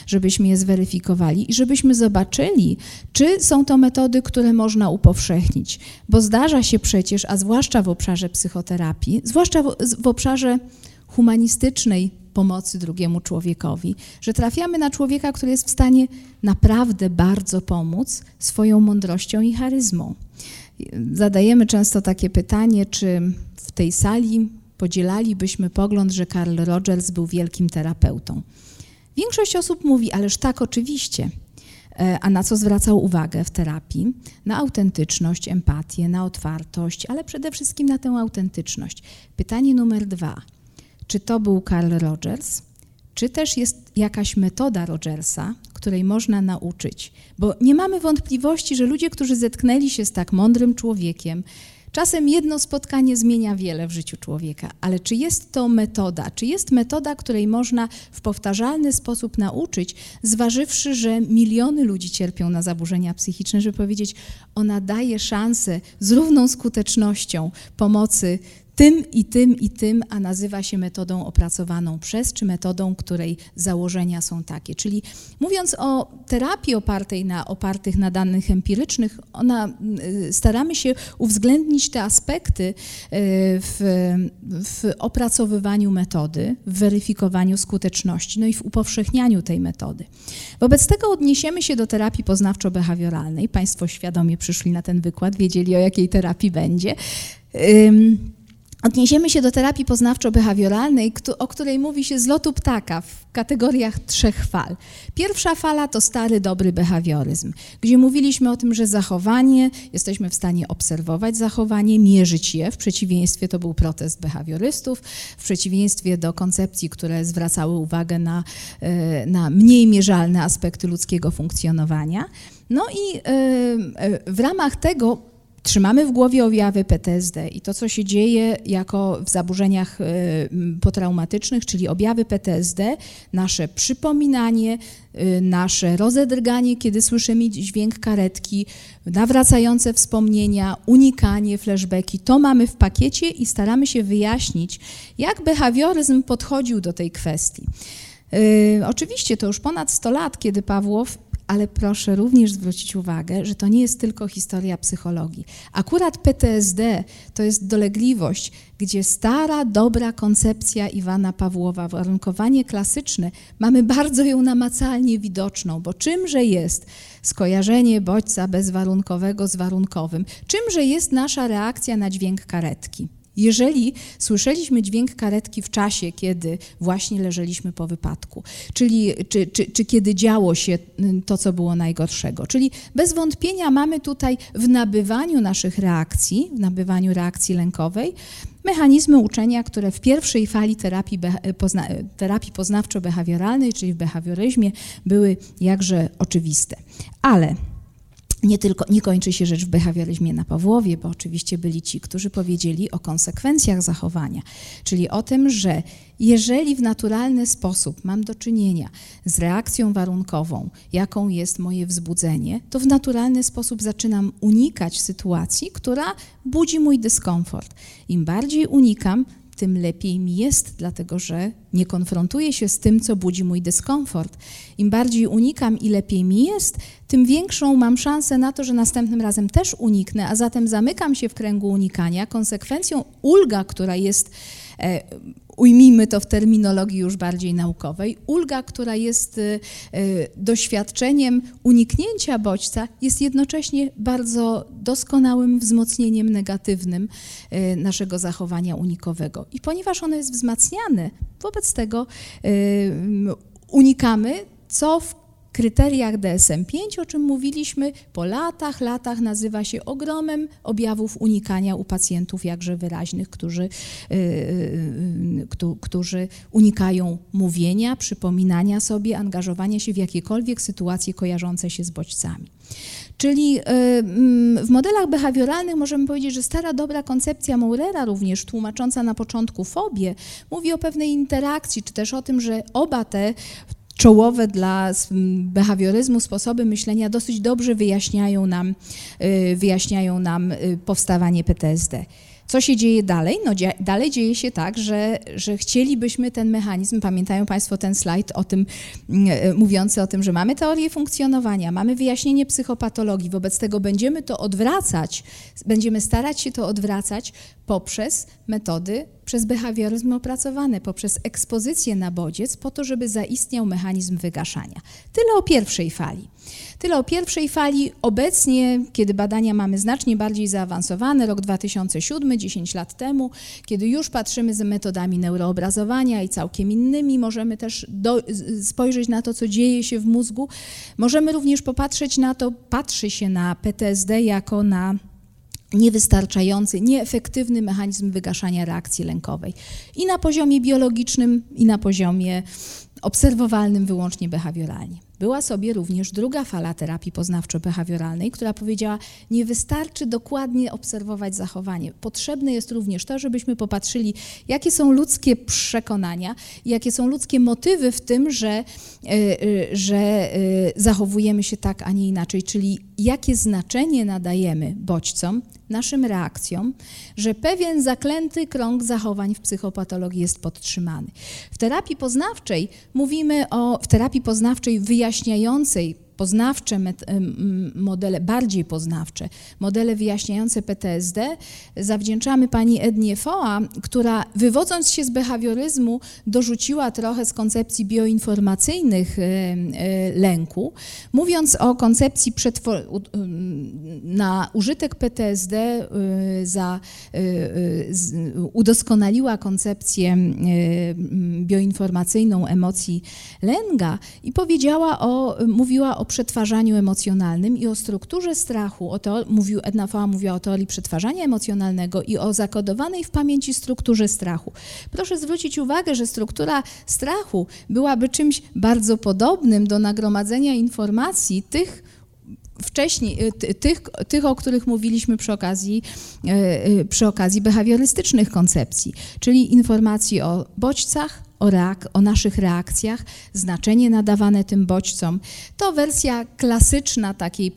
żebyśmy je zweryfikowali i żebyśmy zobaczyli, czy są to metody, które można upowszechnić. Bo zdarza się przecież, a zwłaszcza w obszarze psychoterapii, zwłaszcza w, w obszarze humanistycznej pomocy drugiemu człowiekowi, że trafiamy na człowieka, który jest w stanie naprawdę bardzo pomóc swoją mądrością i charyzmą. Zadajemy często takie pytanie, czy w tej sali podzielalibyśmy pogląd, że Carl Rogers był wielkim terapeutą. Większość osób mówi, ależ tak, oczywiście. E, a na co zwracał uwagę w terapii? Na autentyczność, empatię, na otwartość, ale przede wszystkim na tę autentyczność. Pytanie numer dwa. Czy to był Carl Rogers? Czy też jest jakaś metoda Rogersa, której można nauczyć? Bo nie mamy wątpliwości, że ludzie, którzy zetknęli się z tak mądrym człowiekiem, Czasem jedno spotkanie zmienia wiele w życiu człowieka, ale czy jest to metoda? Czy jest metoda, której można w powtarzalny sposób nauczyć, zważywszy, że miliony ludzi cierpią na zaburzenia psychiczne, żeby powiedzieć, ona daje szansę z równą skutecznością pomocy tym i tym i tym, a nazywa się metodą opracowaną przez, czy metodą, której założenia są takie. Czyli mówiąc o terapii opartej na, opartych na danych empirycznych, ona, y, staramy się uwzględnić te aspekty y, w, w opracowywaniu metody, w weryfikowaniu skuteczności, no i w upowszechnianiu tej metody. Wobec tego odniesiemy się do terapii poznawczo-behawioralnej. Państwo świadomie przyszli na ten wykład, wiedzieli o jakiej terapii będzie. Odniesiemy się do terapii poznawczo-behawioralnej, o której mówi się z lotu ptaka w kategoriach trzech fal. Pierwsza fala to stary, dobry behawioryzm, gdzie mówiliśmy o tym, że zachowanie, jesteśmy w stanie obserwować zachowanie, mierzyć je. W przeciwieństwie to był protest behawiorystów, w przeciwieństwie do koncepcji, które zwracały uwagę na, e, na mniej mierzalne aspekty ludzkiego funkcjonowania. No i e, e, w ramach tego trzymamy w głowie objawy PTSD i to, co się dzieje jako w zaburzeniach y, potraumatycznych, czyli objawy PTSD, nasze przypominanie, y, nasze rozedrganie, kiedy słyszymy dźwięk karetki, nawracające wspomnienia, unikanie, flashbacki, to mamy w pakiecie i staramy się wyjaśnić, jak behawioryzm podchodził do tej kwestii. Yy, oczywiście to już ponad 100 lat, kiedy Pawłow ale proszę również zwrócić uwagę, że to nie jest tylko historia psychologii. Akurat PTSD to jest dolegliwość, gdzie stara, dobra koncepcja Iwana Pawłowa, warunkowanie klasyczne, mamy bardzo ją namacalnie widoczną, bo czymże jest skojarzenie bodźca bezwarunkowego z warunkowym? Czymże jest nasza reakcja na dźwięk karetki? Jeżeli słyszeliśmy dźwięk karetki w czasie, kiedy właśnie leżeliśmy po wypadku, czyli czy, czy, czy kiedy działo się mm, to, co było najgorszego. Czyli bez wątpienia mamy tutaj w nabywaniu naszych reakcji, w nabywaniu reakcji lękowej, mechanizmy uczenia, które w pierwszej fali terapii, pozna, terapii poznawczo-behawioralnej, czyli w behawioryzmie, były jakże oczywiste. Ale nie tylko nie kończy się rzecz w behawioryzmie na Pawłowie, bo oczywiście byli ci, którzy powiedzieli o konsekwencjach zachowania, czyli o tym, że jeżeli w naturalny sposób mam do czynienia z reakcją warunkową, jaką jest moje wzbudzenie, to w naturalny sposób zaczynam unikać sytuacji, która budzi mój dyskomfort. Im bardziej unikam, tym lepiej mi jest, dlatego że nie konfrontuję się z tym, co budzi mój dyskomfort. Im bardziej unikam i lepiej mi jest, tym większą mam szansę na to, że następnym razem też uniknę, a zatem zamykam się w kręgu unikania. Konsekwencją ulga, która jest e, ujmijmy to w terminologii już bardziej naukowej, ulga, która jest y, y, doświadczeniem uniknięcia bodźca, jest jednocześnie bardzo doskonałym wzmocnieniem negatywnym y, naszego zachowania unikowego. I ponieważ ono jest wzmacniane, wobec tego unikamy, co w kryteriach DSM-5, o czym mówiliśmy, po latach, latach nazywa się ogromem objawów unikania u pacjentów jakże wyraźnych, którzy, yy, yy, którzy unikają mówienia, przypominania sobie, angażowania się w jakiekolwiek sytuacje kojarzące się z bodźcami. Czyli w modelach behawioralnych możemy powiedzieć, że stara dobra koncepcja Maurera również tłumacząca na początku fobię mówi o pewnej interakcji, czy też o tym, że oba te czołowe dla behawioryzmu sposoby myślenia dosyć dobrze wyjaśniają nam, y, wyjaśniają nam y, powstawanie PTSD. Co się dzieje dalej? No dalej dzieje się tak, że, że chcielibyśmy ten mechanizm, pamiętają Państwo ten slajd o tym, mm, mówiący o tym, że mamy teorię funkcjonowania, mamy wyjaśnienie psychopatologii, wobec tego będziemy to odwracać, będziemy starać się to odwracać poprzez metody, przez behawioryzm opracowane, poprzez ekspozycję na bodziec, po to, żeby zaistniał mechanizm wygaszania. Tyle o pierwszej fali. Tyle o pierwszej fali. Obecnie, kiedy badania mamy znacznie bardziej zaawansowane, rok 2007, 10 lat temu, kiedy już patrzymy z metodami neuroobrazowania i całkiem innymi, możemy też do, spojrzeć na to, co dzieje się w mózgu. Możemy również popatrzeć na to, patrzy się na PTSD jako na niewystarczający, nieefektywny mechanizm wygaszania reakcji lękowej. I na poziomie biologicznym, i na poziomie obserwowalnym wyłącznie behawioralnie. Była sobie również druga fala terapii poznawczo-behawioralnej, która powiedziała, nie wystarczy dokładnie obserwować zachowanie. Potrzebne jest również to, żebyśmy popatrzyli, jakie są ludzkie przekonania, jakie są ludzkie motywy w tym, że, e, e, że e, zachowujemy się tak, a nie inaczej, czyli jakie znaczenie nadajemy bodźcom, naszym reakcjom, że pewien zaklęty krąg zachowań w psychopatologii jest podtrzymany. W terapii poznawczej mówimy o, w terapii poznawczej wyjaśniającej poznawcze modele, bardziej poznawcze, modele wyjaśniające PTSD zawdzięczamy pani Ednie Foa, która wywodząc się z behawioryzmu dorzuciła trochę z koncepcji bioinformacyjnych e, e, lęku, mówiąc o koncepcji na użytek PTSD e, za udoskonaliła koncepcję bioinformacyjną emocji lęga i powiedziała o, mówiła o o przetwarzaniu emocjonalnym i o strukturze strachu. O to, mówił, Edna Fała mówiła o teorii przetwarzania emocjonalnego i o zakodowanej w pamięci strukturze strachu. Proszę zwrócić uwagę, że struktura strachu byłaby czymś bardzo podobnym do nagromadzenia informacji tych, wcześniej, y, tych, tych, o których mówiliśmy przy okazji, y, y, przy okazji behawiorystycznych koncepcji, czyli informacji o bodźcach, o, reak- o naszych reakcjach, znaczenie nadawane tym bodźcom. To wersja klasyczna takiej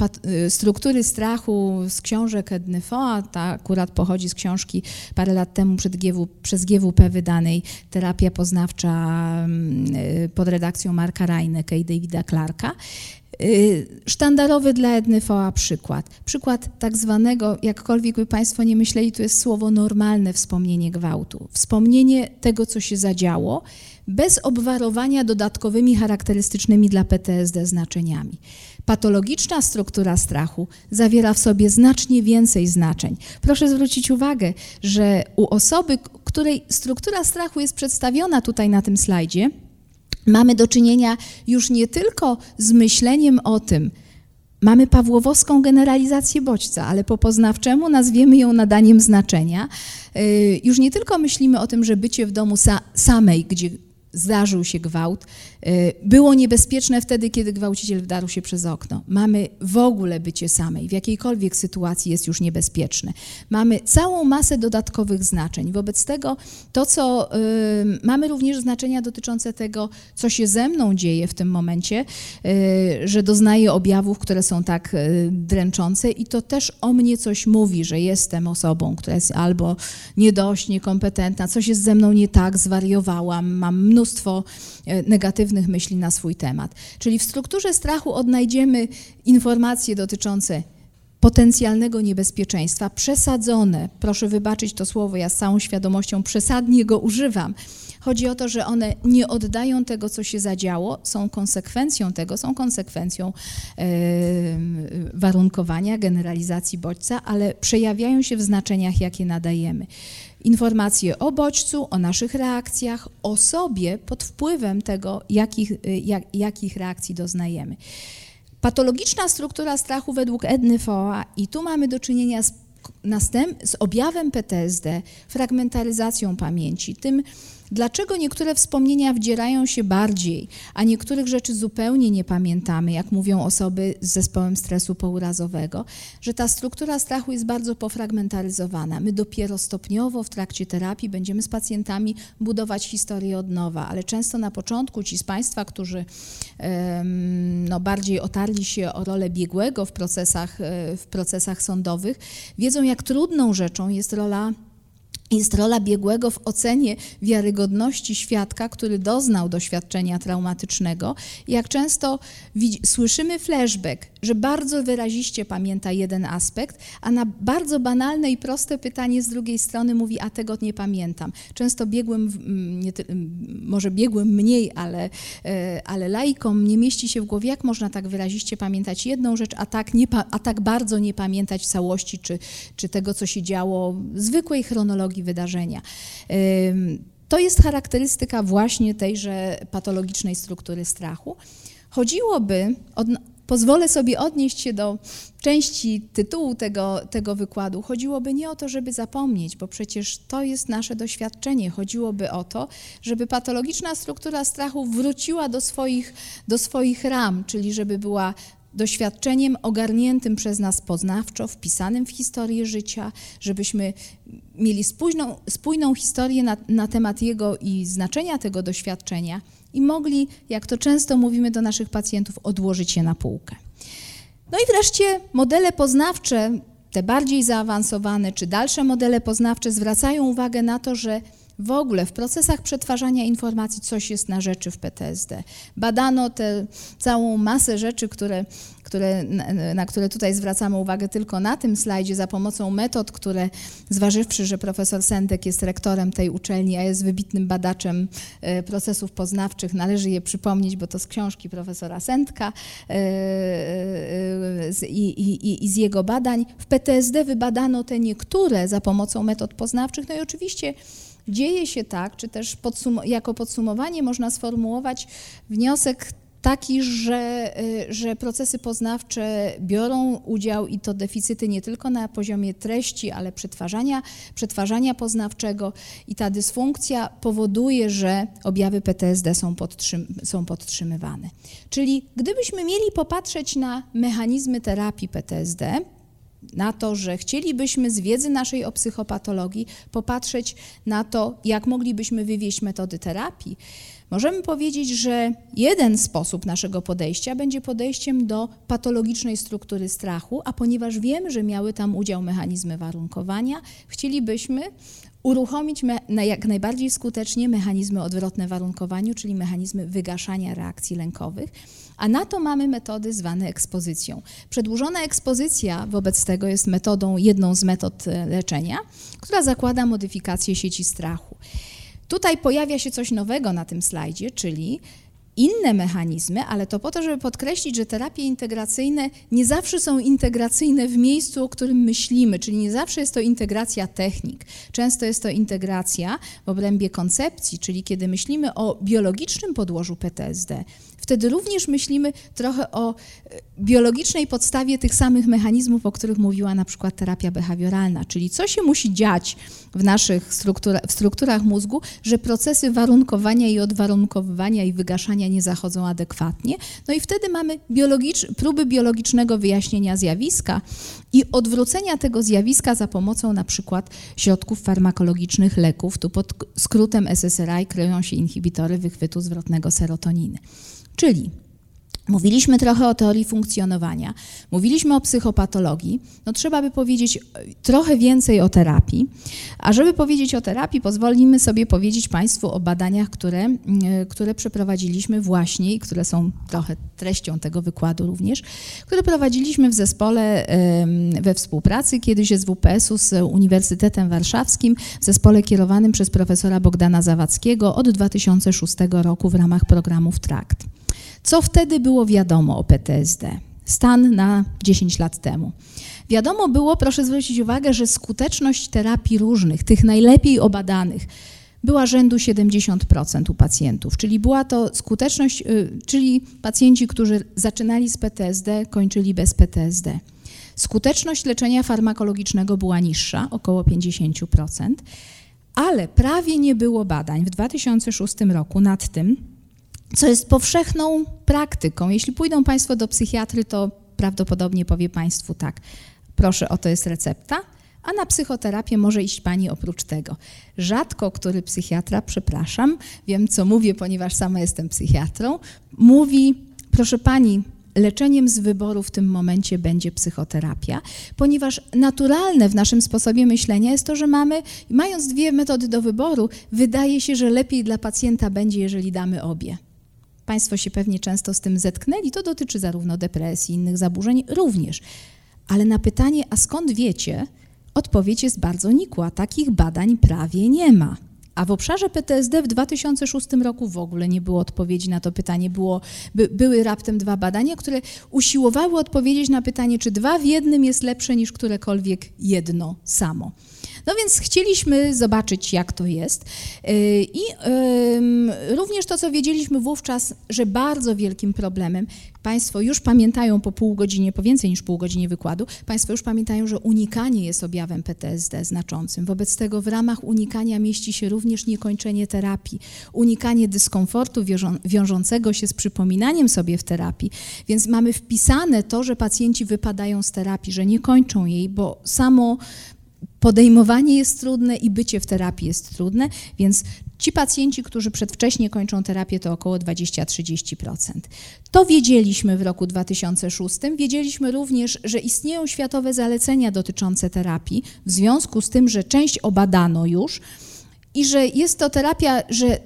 y, struktury strachu z książek Edny Foa, ta akurat pochodzi z książki parę lat temu GW, przez GWP wydanej Terapia poznawcza mm, y, pod redakcją Marka Rajneka i Davida Clarka. Y, sztandarowy dla Edny Foa przykład. Przykład tak zwanego, jakkolwiek by Państwo nie myśleli, to jest słowo normalne wspomnienie gwałtu. Wspomnienie tego, co się zadziało, bez obwarowania dodatkowymi charakterystycznymi dla PTSD znaczeniami. Patologiczna struktura strachu zawiera w sobie znacznie więcej znaczeń. Proszę zwrócić uwagę, że u osoby, której struktura strachu jest przedstawiona tutaj na tym slajdzie, mamy do czynienia już nie tylko z myśleniem o tym, Mamy pawłowowską generalizację bodźca, ale po poznawczemu nazwiemy ją nadaniem znaczenia. Y, już nie tylko myślimy o tym, że bycie w domu sa samej, gdzie zdarzył się gwałt. E, było niebezpieczne wtedy, kiedy gwałciciel wdarł się przez okno. Mamy w ogóle bycie samej, w jakiejkolwiek sytuacji jest już niebezpieczne. Mamy całą masę dodatkowych znaczeń. Wobec tego to, co y, mamy również znaczenia dotyczące tego, co się ze mną dzieje w tym momencie, y, że doznaję objawów, które są tak y, dręczące i to też o mnie coś mówi, że jestem osobą, która jest albo nie dość niekompetentna, coś jest ze mną nie tak, zwariowałam, mam mnóstwo negatywnych myśli na swój temat. Czyli w strukturze strachu odnajdziemy informacje dotyczące potencjalnego niebezpieczeństwa, przesadzone, proszę wybaczyć to słowo, ja z całą świadomością przesadnie go używam. Chodzi o to, że one nie oddają tego, co się zadziało, są konsekwencją tego, są konsekwencją yy, warunkowania, generalizacji bodźca, ale przejawiają się w znaczeniach, jakie nadajemy informacje o bodźcu, o naszych reakcjach, o sobie pod wpływem tego, jakich, y, jak, jakich reakcji doznajemy. Patologiczna struktura strachu według Edny Foa i tu mamy do czynienia z, następ, z objawem PTSD, fragmentaryzacją pamięci, tym Dlaczego niektóre wspomnienia wdzierają się bardziej, a niektórych rzeczy zupełnie nie pamiętamy, jak mówią osoby z zespołem stresu pourazowego, że ta struktura strachu jest bardzo pofragmentaryzowana. My dopiero stopniowo w trakcie terapii będziemy z pacjentami budować historię od nowa, ale często na początku ci z Państwa, którzy no, bardziej otarli się o rolę biegłego w procesach, e, w procesach sądowych, wiedzą, jak trudną rzeczą jest rola jest rola biegłego w ocenie wiarygodności świadka, który doznał doświadczenia traumatycznego. Jak często słyszymy flashback, że bardzo wyraziście pamięta jeden aspekt, a na bardzo banalne i proste pytanie z drugiej strony mówi, a tego nie pamiętam. Często biegłym, nie, może biegłym mniej, ale, e, ale laikom nie mieści się w głowie, jak można tak wyraziście pamiętać jedną rzecz, a tak, nie, a tak bardzo nie pamiętać całości, czy, czy tego, co się działo, zwykłej chronologii wydarzenia. To jest charakterystyka właśnie tejże patologicznej struktury strachu. Chodziłoby, od, pozwolę sobie odnieść się do części tytułu tego, tego wykładu. Chodziłoby nie o to, żeby zapomnieć, bo przecież to jest nasze doświadczenie. Chodziłoby o to, żeby patologiczna struktura strachu wróciła do swoich, do swoich ram, czyli żeby była doświadczeniem ogarniętym przez nas poznawczo, wpisanym w historię życia, żebyśmy mieli spójną, spójną historię na, na temat jego i znaczenia tego doświadczenia i mogli, jak to często mówimy do naszych pacjentów, odłożyć je na półkę. No i wreszcie modele poznawcze te bardziej zaawansowane czy dalsze modele poznawcze zwracają uwagę na to, że w ogóle w procesach przetwarzania informacji coś jest na rzeczy w PTSD. Badano tę całą masę rzeczy, które, które, na, które tutaj zwracamy uwagę tylko na tym slajdzie za pomocą metod, które zważywszy, że profesor Sendek jest rektorem tej uczelni, a jest wybitnym badaczem e, procesów poznawczych, należy je przypomnieć, bo to z książki profesora Sendka e, e, i, i, i z jego badań. W PTSD wybadano te niektóre za pomocą metod poznawczych, no i oczywiście dzieje się tak, czy też podsum jako podsumowanie można sformułować wniosek taki, że, y, że procesy poznawcze biorą udział i to deficyty nie tylko na poziomie treści, ale przetwarzania, przetwarzania poznawczego i ta dysfunkcja powoduje, że objawy PTSD są, podtrzym są podtrzymywane. Czyli gdybyśmy mieli popatrzeć na mechanizmy terapii PTSD, na to, że chcielibyśmy z wiedzy naszej o psychopatologii popatrzeć na to, jak moglibyśmy wywieźć metody terapii. Możemy powiedzieć, że jeden sposób naszego podejścia będzie podejściem do patologicznej struktury strachu, a ponieważ wiemy, że miały tam udział mechanizmy warunkowania, chcielibyśmy uruchomić na jak najbardziej skutecznie mechanizmy odwrotne warunkowaniu, czyli mechanizmy wygaszania reakcji lękowych, a na to mamy metody zwane ekspozycją. Przedłużona ekspozycja wobec tego jest metodą, jedną z metod e, leczenia, która zakłada modyfikację sieci strachu. Tutaj pojawia się coś nowego na tym slajdzie, czyli inne mechanizmy, ale to po to, żeby podkreślić, że terapie integracyjne nie zawsze są integracyjne w miejscu, o którym myślimy, czyli nie zawsze jest to integracja technik. Często jest to integracja w obrębie koncepcji, czyli kiedy myślimy o biologicznym podłożu PTSD, wtedy również myślimy trochę o e, biologicznej podstawie tych samych mechanizmów, o których mówiła na przykład terapia behawioralna, czyli co się musi dziać w naszych struktura, w strukturach mózgu, że procesy warunkowania i odwarunkowywania i wygaszania nie zachodzą adekwatnie. No i wtedy mamy biologicz, próby biologicznego wyjaśnienia zjawiska i odwrócenia tego zjawiska za pomocą na przykład środków farmakologicznych, leków. Tu pod skrótem SSRI kryją się inhibitory wychwytu zwrotnego serotoniny. Czyli Mówiliśmy trochę o teorii funkcjonowania, mówiliśmy o psychopatologii, no trzeba by powiedzieć e, trochę więcej o terapii. A żeby powiedzieć o terapii, pozwolimy sobie powiedzieć Państwu o badaniach, które, e, które przeprowadziliśmy właśnie i które są trochę treścią tego wykładu również, które prowadziliśmy w zespole we współpracy kiedyś z WPS-u z Uniwersytetem Warszawskim, w zespole kierowanym przez profesora Bogdana Zawadzkiego od 2006 roku w ramach programów TRACT. Co wtedy było wiadomo o PTSD? Stan na 10 lat temu. Wiadomo było, proszę zwrócić uwagę, że skuteczność terapii różnych, tych najlepiej obadanych, była rzędu 70% u pacjentów, czyli była to skuteczność, y, czyli pacjenci, którzy zaczynali z PTSD, kończyli bez PTSD. Skuteczność leczenia farmakologicznego była niższa, około 50%, ale prawie nie było badań w 2006 roku nad tym, co jest powszechną praktyką. Jeśli pójdą Państwo do psychiatry, to prawdopodobnie powie Państwu tak, proszę, oto jest recepta, a na psychoterapię może iść Pani oprócz tego. Rzadko który psychiatra, przepraszam, wiem co mówię, ponieważ sama jestem psychiatrą, mówi, proszę Pani, leczeniem z wyboru w tym momencie będzie psychoterapia, ponieważ naturalne w naszym sposobie myślenia jest to, że mamy, mając dwie metody do wyboru, wydaje się, że lepiej dla pacjenta będzie, jeżeli damy obie. Państwo się pewnie często z tym zetknęli. To dotyczy zarówno depresji, innych zaburzeń również. Ale na pytanie, a skąd wiecie, odpowiedź jest bardzo nikła. Takich badań prawie nie ma. A w obszarze PTSD w 2006 roku w ogóle nie było odpowiedzi na to pytanie. Było, by, były raptem dwa badania, które usiłowały odpowiedzieć na pytanie, czy dwa w jednym jest lepsze niż którekolwiek jedno samo. No więc chcieliśmy zobaczyć, jak to jest. Y, I również to, co wiedzieliśmy wówczas, że bardzo wielkim problemem, Państwo już pamiętają po pół godzinie, po więcej niż pół godzinie wykładu, Państwo już pamiętają, że unikanie jest objawem PTSD znaczącym. Wobec tego w ramach unikania mieści się również niekończenie terapii, unikanie dyskomfortu wiążącego się z przypominaniem sobie w terapii. Więc mamy wpisane to, że pacjenci wypadają z terapii, że nie kończą jej, bo samo podejmowanie jest trudne i bycie w terapii jest trudne, więc Ci pacjenci, którzy przedwcześnie kończą terapię, to około 20-30%. To wiedzieliśmy w roku 2006. Wiedzieliśmy również, że istnieją światowe zalecenia dotyczące terapii, w związku z tym, że część obadano już i że jest to terapia, że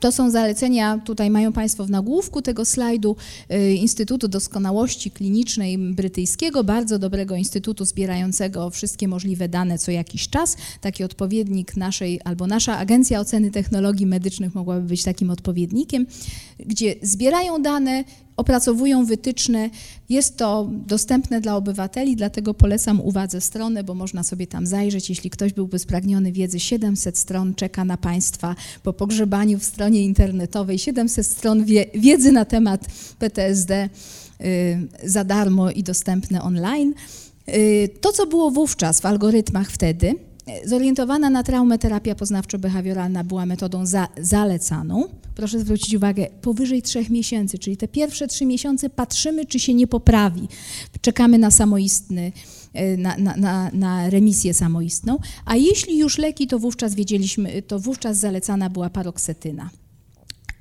to są zalecenia, tutaj mają Państwo w nagłówku tego slajdu y, Instytutu Doskonałości Klinicznej Brytyjskiego, bardzo dobrego instytutu zbierającego wszystkie możliwe dane co jakiś czas. Taki odpowiednik naszej, albo nasza Agencja Oceny Technologii Medycznych mogłaby być takim odpowiednikiem, gdzie zbierają dane, opracowują wytyczne. Jest to dostępne dla obywateli, dlatego polecam uwadze stronę, bo można sobie tam zajrzeć. Jeśli ktoś byłby spragniony wiedzy, 700 stron czeka na Państwa po pogrzebaniu w stronie internetowej, 700 stron wie, wiedzy na temat PTSD y, za darmo i dostępne online. Y, to, co było wówczas w algorytmach wtedy, zorientowana na traumę terapia poznawczo-behawioralna była metodą za, zalecaną. Proszę zwrócić uwagę, powyżej trzech miesięcy, czyli te pierwsze trzy miesiące patrzymy, czy się nie poprawi. Czekamy na samoistny, na, na, na, na remisję samoistną, a jeśli już leki, to wówczas wiedzieliśmy, to wówczas zalecana była paroksetyna.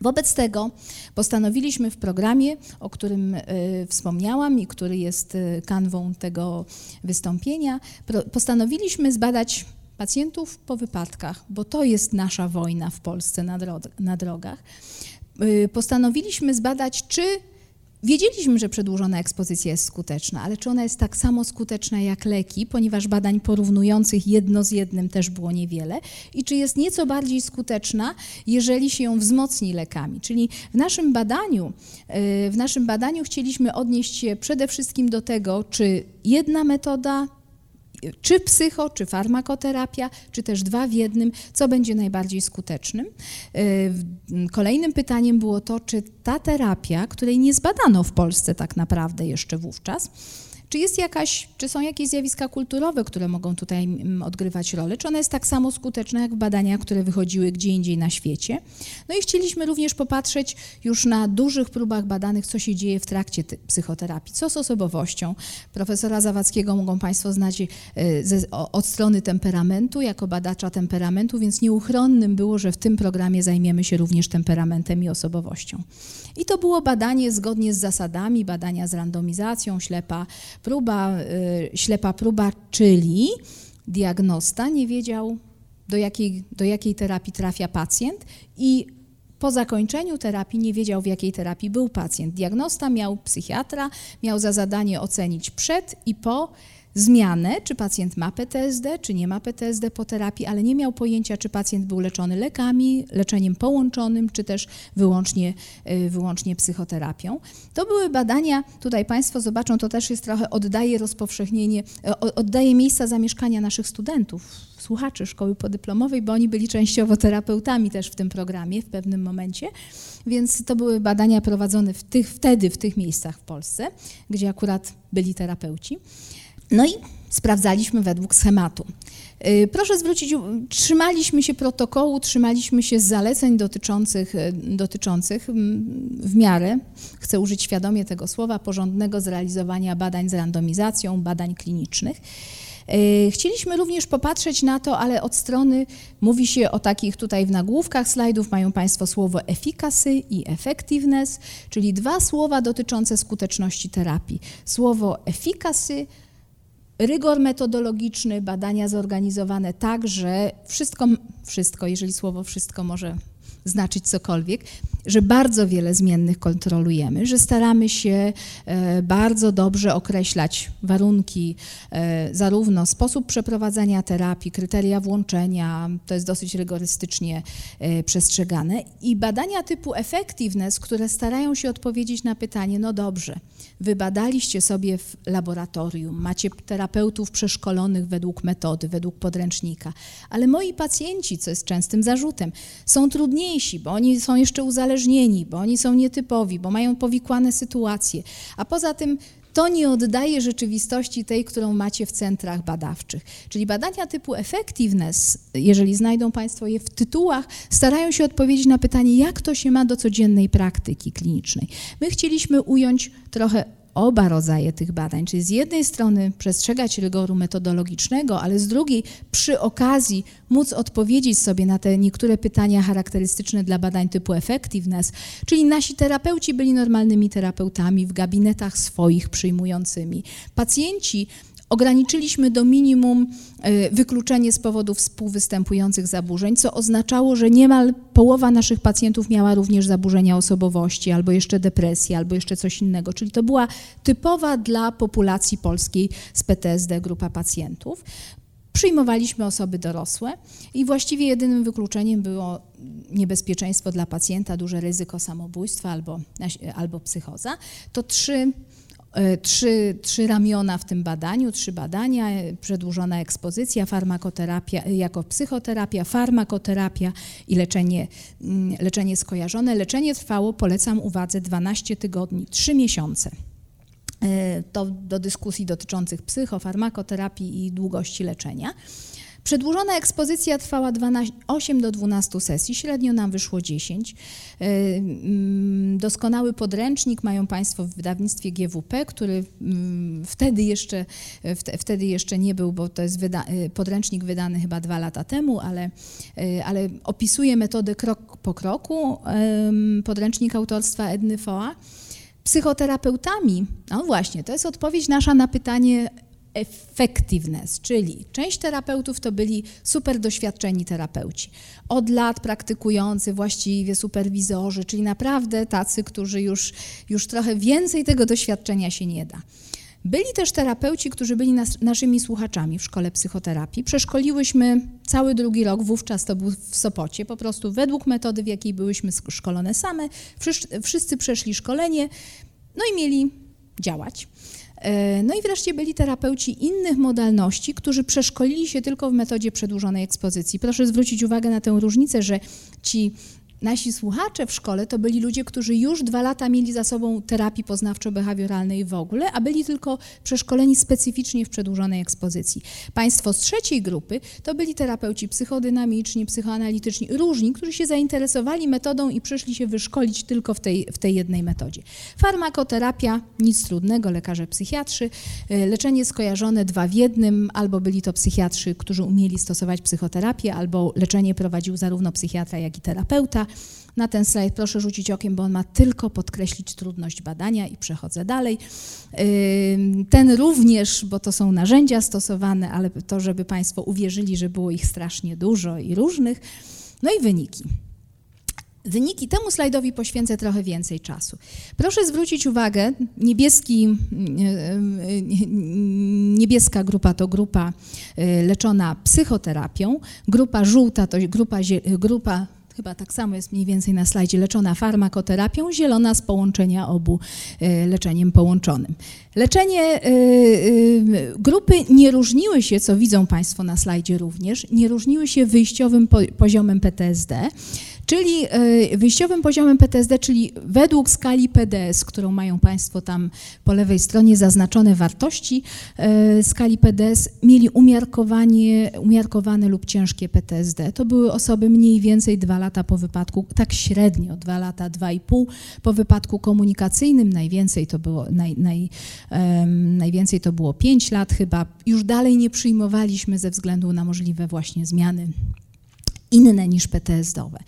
Wobec tego postanowiliśmy w programie, o którym y, wspomniałam i który jest y, kanwą tego wystąpienia, postanowiliśmy zbadać pacjentów po wypadkach, bo to jest nasza wojna w Polsce na, na drogach. Y, postanowiliśmy zbadać, czy Wiedzieliśmy, że przedłużona ekspozycja jest skuteczna, ale czy ona jest tak samo skuteczna jak leki, ponieważ badań porównujących jedno z jednym też było niewiele, i czy jest nieco bardziej skuteczna, jeżeli się ją wzmocni lekami. Czyli w naszym badaniu, y, w naszym badaniu chcieliśmy odnieść się przede wszystkim do tego, czy jedna metoda czy psycho, czy farmakoterapia, czy też dwa w jednym, co będzie najbardziej skutecznym. E, kolejnym pytaniem było to, czy ta terapia, której nie zbadano w Polsce tak naprawdę jeszcze wówczas, czy, jest jakaś, czy są jakieś zjawiska kulturowe, które mogą tutaj mm, odgrywać rolę? Czy ona jest tak samo skuteczna jak w badaniach, które wychodziły gdzie indziej na świecie? No i chcieliśmy również popatrzeć już na dużych próbach badanych, co się dzieje w trakcie psychoterapii. Co z osobowością? Profesora Zawadzkiego mogą Państwo znać e, ze, od strony temperamentu, jako badacza temperamentu, więc nieuchronnym było, że w tym programie zajmiemy się również temperamentem i osobowością. I to było badanie zgodnie z zasadami, badania z randomizacją, ślepa próba, y, ślepa próba, czyli diagnosta nie wiedział, do jakiej, do jakiej terapii trafia pacjent i po zakończeniu terapii nie wiedział, w jakiej terapii był pacjent. Diagnosta miał psychiatra, miał za zadanie ocenić przed i po zmianę, czy pacjent ma PTSD, czy nie ma PTSD po terapii, ale nie miał pojęcia, czy pacjent był leczony lekami, leczeniem połączonym, czy też wyłącznie, y, wyłącznie psychoterapią. To były badania, tutaj Państwo zobaczą, to też jest trochę, oddaje rozpowszechnienie, e, oddaje miejsca zamieszkania naszych studentów, słuchaczy szkoły podyplomowej, bo oni byli częściowo terapeutami też w tym programie w pewnym momencie. Więc to były badania prowadzone w tych, wtedy w tych miejscach w Polsce, gdzie akurat byli terapeuci. No i sprawdzaliśmy według schematu. Y, proszę zwrócić, trzymaliśmy się protokołu, trzymaliśmy się zaleceń dotyczących, y, dotyczących w miarę, chcę użyć świadomie tego słowa, porządnego zrealizowania badań z randomizacją, badań klinicznych. Y, chcieliśmy również popatrzeć na to, ale od strony, mówi się o takich tutaj w nagłówkach slajdów, mają Państwo słowo efficacy i effectiveness, czyli dwa słowa dotyczące skuteczności terapii. Słowo efficacy rygor metodologiczny, badania zorganizowane tak, że wszystko, wszystko, jeżeli słowo wszystko może znaczyć cokolwiek, że bardzo wiele zmiennych kontrolujemy, że staramy się e, bardzo dobrze określać warunki, e, zarówno sposób przeprowadzania terapii, kryteria włączenia, to jest dosyć rygorystycznie e, przestrzegane i badania typu effectiveness, które starają się odpowiedzieć na pytanie, no dobrze, wybadaliście sobie w laboratorium, macie terapeutów przeszkolonych według metody, według podręcznika, ale moi pacjenci, co jest częstym zarzutem, są bo oni są jeszcze uzależnieni, bo oni są nietypowi, bo mają powikłane sytuacje, a poza tym to nie oddaje rzeczywistości tej, którą macie w centrach badawczych. Czyli badania typu effectiveness, jeżeli znajdą Państwo je w tytułach, starają się odpowiedzieć na pytanie, jak to się ma do codziennej praktyki klinicznej. My chcieliśmy ująć trochę oba rodzaje tych badań, czyli z jednej strony przestrzegać rygoru metodologicznego, ale z drugiej przy okazji móc odpowiedzieć sobie na te niektóre pytania charakterystyczne dla badań typu effectiveness, czyli nasi terapeuci byli normalnymi terapeutami w gabinetach swoich przyjmującymi. Pacjenci Ograniczyliśmy do minimum e, wykluczenie z powodów współwystępujących zaburzeń, co oznaczało, że niemal połowa naszych pacjentów miała również zaburzenia osobowości, albo jeszcze depresję, albo jeszcze coś innego. Czyli to była typowa dla populacji polskiej z PTSD grupa pacjentów. Przyjmowaliśmy osoby dorosłe i właściwie jedynym wykluczeniem było niebezpieczeństwo dla pacjenta, duże ryzyko samobójstwa albo, albo psychoza. To trzy trzy, trzy ramiona w tym badaniu, trzy badania, e, przedłużona ekspozycja, farmakoterapia e, jako psychoterapia, farmakoterapia i leczenie, mm, leczenie skojarzone. Leczenie trwało, polecam uwadze, 12 tygodni, 3 miesiące. To do dyskusji dotyczących psychofarmakoterapii i długości leczenia. Przedłużona ekspozycja trwała 12, 8 do 12 sesji, średnio nam wyszło 10. E, mm, doskonały podręcznik mają Państwo w wydawnictwie GWP, który mm, wtedy jeszcze, wtedy jeszcze nie był, bo to jest wyda e, podręcznik wydany chyba dwa lata temu, ale, e, ale opisuje metodę krok po kroku. Podręcznik autorstwa Edny Foa psychoterapeutami, no właśnie, to jest odpowiedź nasza na pytanie effectiveness, czyli część terapeutów to byli super doświadczeni terapeuci, od lat praktykujący właściwie superwizorzy, czyli naprawdę tacy, którzy już, już trochę więcej tego doświadczenia się nie da. Byli też terapeuci, którzy byli nas, naszymi słuchaczami w szkole psychoterapii. Przeszkoliłyśmy cały drugi rok, wówczas to był w Sopocie, po prostu według metody, w jakiej byłyśmy szkolone same. Wszyscy, przeszli szkolenie, no i mieli działać. E, no i wreszcie byli terapeuci innych modalności, którzy przeszkolili się tylko w metodzie przedłużonej ekspozycji. Proszę zwrócić uwagę na tę różnicę, że ci nasi słuchacze w szkole to byli ludzie, którzy już dwa lata mieli za sobą terapii poznawczo-behawioralnej w ogóle, a byli tylko przeszkoleni specyficznie w przedłużonej ekspozycji. Państwo z trzeciej grupy to byli terapeuci psychodynamiczni, psychoanalityczni, różni, którzy się zainteresowali metodą i przyszli się wyszkolić tylko w tej, w tej jednej metodzie. Farmakoterapia, nic trudnego, lekarze psychiatrzy, y, leczenie skojarzone dwa w jednym, albo byli to psychiatrzy, którzy umieli stosować psychoterapię, albo leczenie prowadził zarówno psychiatra, jak i terapeuta. Na ten slajd proszę rzucić okiem, bo on ma tylko podkreślić trudność badania i przechodzę dalej. Ten również, bo to są narzędzia stosowane, ale to, żeby Państwo uwierzyli, że było ich strasznie dużo i różnych. No i wyniki. Wyniki temu slajdowi poświęcę trochę więcej czasu. Proszę zwrócić uwagę, niebieski, niebieska grupa to grupa y, leczona psychoterapią, grupa żółta to grupa, grupa chyba tak samo jest mniej więcej na slajdzie, leczona farmakoterapią, zielona z połączenia obu e, leczeniem połączonym. Leczenie e, e, grupy nie różniły się, co widzą Państwo na slajdzie również, nie różniły się wyjściowym poziomem PTSD. Czyli e, wyjściowym poziomem PTSD, czyli według skali PDS, którą mają Państwo tam po lewej stronie zaznaczone wartości e, skali PDS, mieli umiarkowanie, umiarkowane lub ciężkie PTSD. To były osoby mniej więcej dwa lata po wypadku, tak średnio dwa lata, dwa i pół po wypadku komunikacyjnym. Najwięcej to było, naj, naj, um, najwięcej to było pięć lat chyba. Już dalej nie przyjmowaliśmy ze względu na możliwe właśnie zmiany inne niż PTSD-owe.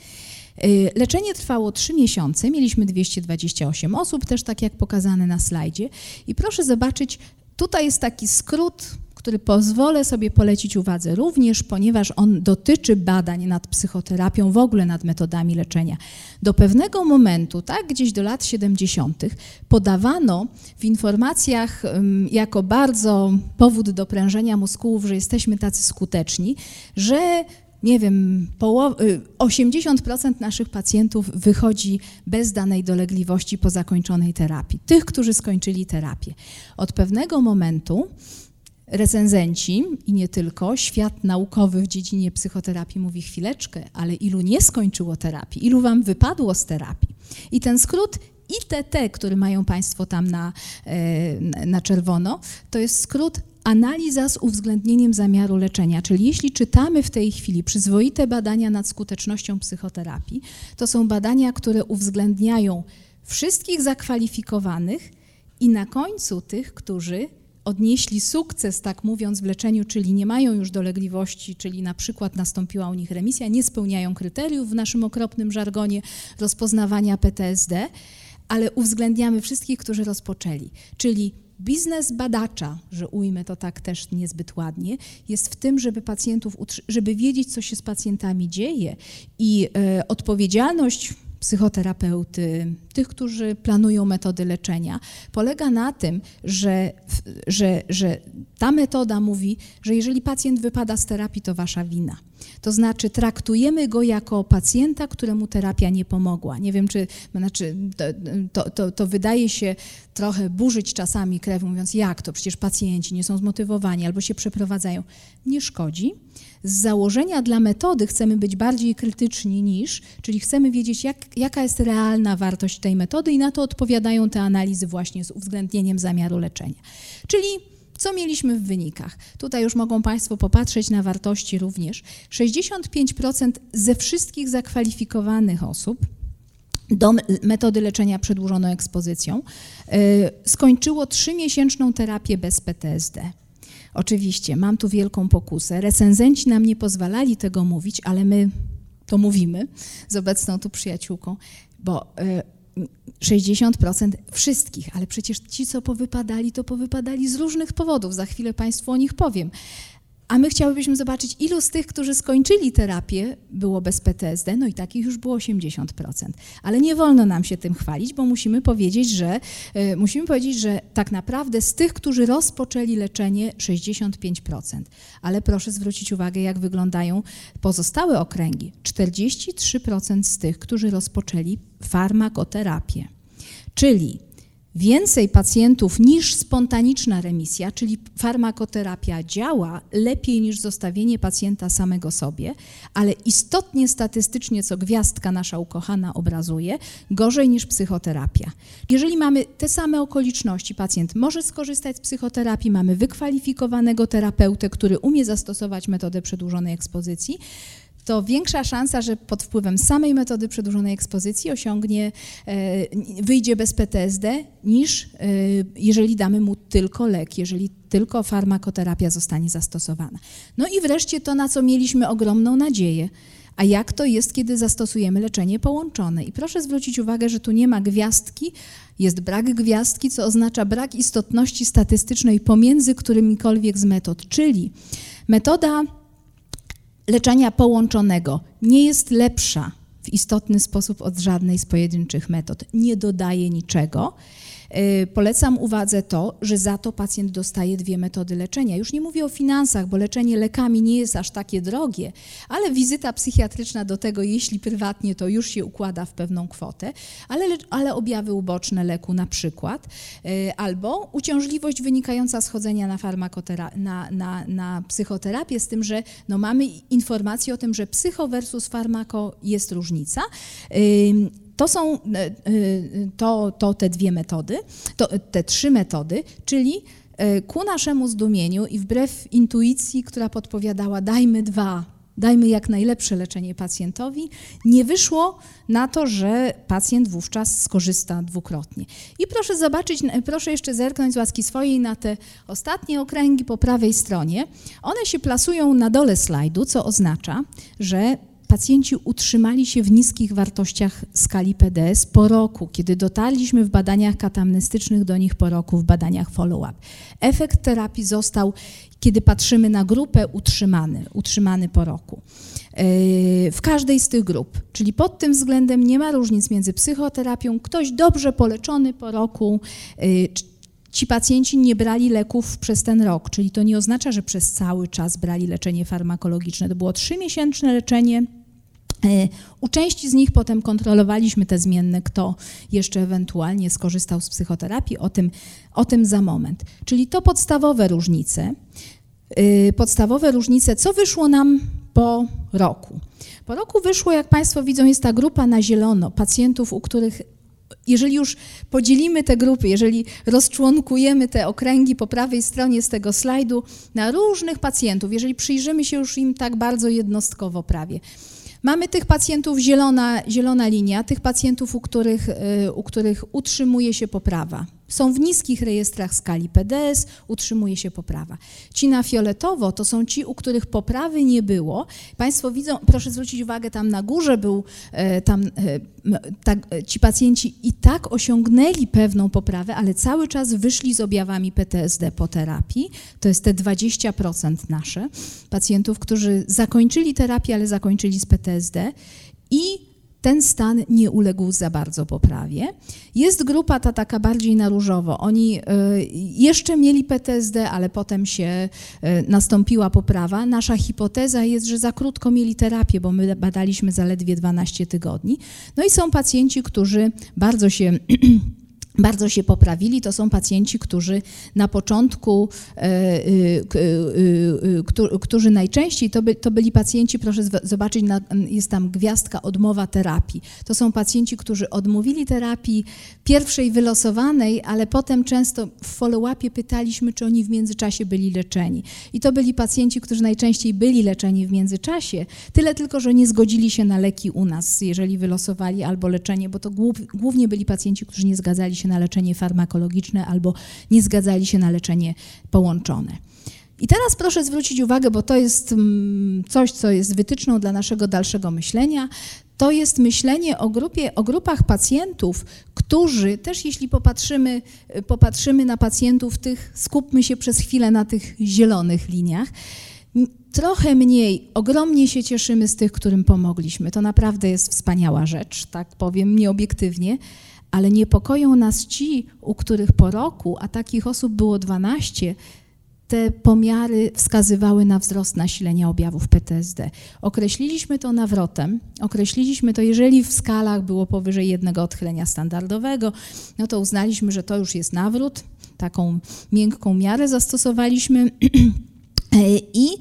Y, leczenie trwało 3 miesiące, mieliśmy 228 osób, też tak jak pokazane na slajdzie. I proszę zobaczyć, tutaj jest taki skrót, który pozwolę sobie polecić uwadze również, ponieważ on dotyczy badań nad psychoterapią, w ogóle nad metodami leczenia. Do pewnego momentu, tak gdzieś do lat 70., podawano w informacjach jako bardzo powód do prężenia mózgów, że jesteśmy tacy skuteczni, że nie wiem, 80% y, naszych pacjentów wychodzi bez danej dolegliwości po zakończonej terapii. Tych, którzy skończyli terapię. Od pewnego momentu recenzenci i nie tylko, świat naukowy w dziedzinie psychoterapii mówi chwileczkę, ale ilu nie skończyło terapii, ilu wam wypadło z terapii. I ten skrót ITT, który mają Państwo tam na, e, na czerwono, to jest skrót analiza z uwzględnieniem zamiaru leczenia. Czyli jeśli czytamy w tej chwili przyzwoite badania nad skutecznością psychoterapii, to są badania, które uwzględniają wszystkich zakwalifikowanych i na końcu tych, którzy odnieśli sukces, tak mówiąc, w leczeniu, czyli nie mają już dolegliwości, czyli na przykład nastąpiła u nich remisja, nie spełniają kryteriów w naszym okropnym żargonie rozpoznawania PTSD, ale uwzględniamy wszystkich, którzy rozpoczęli. Czyli biznes badacza, że ujmę to tak też niezbyt ładnie, jest w tym, żeby pacjentów, żeby wiedzieć, co się z pacjentami dzieje. I e, odpowiedzialność psychoterapeuty, tych, którzy planują metody leczenia, polega na tym, że, że, że ta metoda mówi, że jeżeli pacjent wypada z terapii, to wasza wina. To znaczy traktujemy go jako pacjenta, któremu terapia nie pomogła. Nie wiem, czy znaczy, to, to, to wydaje się trochę burzyć czasami krew, mówiąc jak to, przecież pacjenci nie są zmotywowani albo się przeprowadzają. Nie szkodzi. Z założenia dla metody chcemy być bardziej krytyczni niż, czyli chcemy wiedzieć, jak, jaka jest realna wartość tej metody i na to odpowiadają te analizy właśnie z uwzględnieniem zamiaru leczenia. Czyli co mieliśmy w wynikach? Tutaj już mogą Państwo popatrzeć na wartości również. 65% ze wszystkich zakwalifikowanych osób do metody leczenia przedłużoną ekspozycją yy, skończyło trzymiesięczną terapię bez PTSD. Oczywiście, mam tu wielką pokusę. Recenzenci nam nie pozwalali tego mówić, ale my to mówimy z obecną tu przyjaciółką, bo yy, 60% wszystkich, ale przecież ci, co powypadali, to powypadali z różnych powodów. Za chwilę Państwu o nich powiem. A my chciałybyśmy zobaczyć, ilu z tych, którzy skończyli terapię, było bez PTSD, no i takich już było 80%. Ale nie wolno nam się tym chwalić, bo musimy powiedzieć, że y, musimy powiedzieć, że tak naprawdę z tych, którzy rozpoczęli leczenie, 65%. Ale proszę zwrócić uwagę, jak wyglądają pozostałe okręgi. 43% z tych, którzy rozpoczęli farmakoterapię. Czyli więcej pacjentów niż spontaniczna remisja, czyli farmakoterapia działa lepiej niż zostawienie pacjenta samego sobie, ale istotnie statystycznie, co gwiazdka nasza ukochana obrazuje, gorzej niż psychoterapia. Jeżeli mamy te same okoliczności, pacjent może skorzystać z psychoterapii, mamy wykwalifikowanego terapeutę, który umie zastosować metodę przedłużonej ekspozycji, to większa szansa, że pod wpływem samej metody przedłużonej ekspozycji osiągnie, e, wyjdzie bez PTSD, niż e, jeżeli damy mu tylko lek, jeżeli tylko farmakoterapia zostanie zastosowana. No i wreszcie to, na co mieliśmy ogromną nadzieję. A jak to jest, kiedy zastosujemy leczenie połączone? I proszę zwrócić uwagę, że tu nie ma gwiazdki, jest brak gwiazdki, co oznacza brak istotności statystycznej pomiędzy którymikolwiek z metod, czyli metoda leczenia połączonego nie jest lepsza w istotny sposób od żadnej z pojedynczych metod. Nie dodaje niczego. Y, polecam uwadze to, że za to pacjent dostaje dwie metody leczenia. Już nie mówię o finansach, bo leczenie lekami nie jest aż takie drogie, ale wizyta psychiatryczna do tego, jeśli prywatnie, to już się układa w pewną kwotę, ale, ale objawy uboczne leku na przykład, y, albo uciążliwość wynikająca z chodzenia na, farmakotera- na, na, na psychoterapię, z tym, że no mamy informację o tym, że psycho versus farmako jest różnica. To są e, e, to, to te dwie metody, to, te trzy metody, czyli e, ku naszemu zdumieniu i wbrew intuicji, która podpowiadała dajmy dwa, dajmy jak najlepsze leczenie pacjentowi, nie wyszło na to, że pacjent wówczas skorzysta dwukrotnie. I proszę zobaczyć, proszę jeszcze zerknąć z łaski swojej na te ostatnie okręgi po prawej stronie. One się plasują na dole slajdu, co oznacza, że pacjenci utrzymali się w niskich wartościach skali PDS po roku, kiedy dotarliśmy w badaniach katamnestycznych do nich po roku w badaniach follow-up. Efekt terapii został, kiedy patrzymy na grupę, utrzymany, utrzymany po roku. Yy, w każdej z tych grup, czyli pod tym względem nie ma różnic między psychoterapią, ktoś dobrze poleczony po roku, yy, ci pacjenci nie brali leków przez ten rok, czyli to nie oznacza, że przez cały czas brali leczenie farmakologiczne. To było trzymiesięczne leczenie. E, u części z nich potem kontrolowaliśmy te zmienne, kto jeszcze ewentualnie skorzystał z psychoterapii, o tym, o tym za moment. Czyli to podstawowe różnice. E, podstawowe różnice, co wyszło nam po roku. Po roku wyszło, jak Państwo widzą, jest ta grupa na zielono, pacjentów, u których jeżeli już podzielimy te grupy, jeżeli rozczłonkujemy te okręgi po prawej stronie z tego slajdu na różnych pacjentów, jeżeli przyjrzymy się już im tak bardzo jednostkowo prawie, Mamy tych pacjentów zielona, zielona linia, tych pacjentów, u których, y, u których utrzymuje się poprawa. Są w niskich rejestrach skali PDS, utrzymuje się poprawa. Ci na fioletowo to są ci, u których poprawy nie było. Państwo widzą, proszę zwrócić uwagę, tam na górze był, e, tam e, tak, ci pacjenci i tak osiągnęli pewną poprawę, ale cały czas wyszli z objawami PTSD po terapii. To jest te 20% nasze pacjentów, którzy zakończyli terapię, ale zakończyli z PTSD i ten stan nie uległ za bardzo poprawie. Jest grupa ta taka bardziej na różowo. Oni e, jeszcze mieli PTSD, ale potem się e, nastąpiła poprawa. Nasza hipoteza jest, że za krótko mieli terapię, bo my badaliśmy zaledwie 12 tygodni. No i są pacjenci, którzy bardzo się bardzo się poprawili. To są pacjenci, którzy na początku, e, e, e, którzy najczęściej to, by, to byli pacjenci, proszę zobaczyć, jest tam gwiazdka odmowa terapii. To są pacjenci, którzy odmówili terapii pierwszej wylosowanej, ale potem często w follow-upie pytaliśmy, czy oni w międzyczasie byli leczeni. I to byli pacjenci, którzy najczęściej byli leczeni w międzyczasie, tyle tylko, że nie zgodzili się na leki u nas, jeżeli wylosowali albo leczenie, bo to głównie byli pacjenci, którzy nie zgadzali się się na leczenie farmakologiczne albo nie zgadzali się na leczenie połączone. I teraz proszę zwrócić uwagę, bo to jest mm, coś, co jest wytyczną dla naszego dalszego myślenia. To jest myślenie o, grupie, o grupach pacjentów, którzy też jeśli popatrzymy, popatrzymy na pacjentów tych, skupmy się przez chwilę na tych zielonych liniach, trochę mniej, ogromnie się cieszymy z tych, którym pomogliśmy. To naprawdę jest wspaniała rzecz, tak powiem nieobiektywnie, ale niepokoją nas ci, u których po roku, a takich osób było 12, te pomiary wskazywały na wzrost nasilenia objawów PTSD. Określiliśmy to nawrotem, określiliśmy to, jeżeli w skalach było powyżej jednego odchylenia standardowego, no to uznaliśmy, że to już jest nawrót, taką miękką miarę zastosowaliśmy. E, I,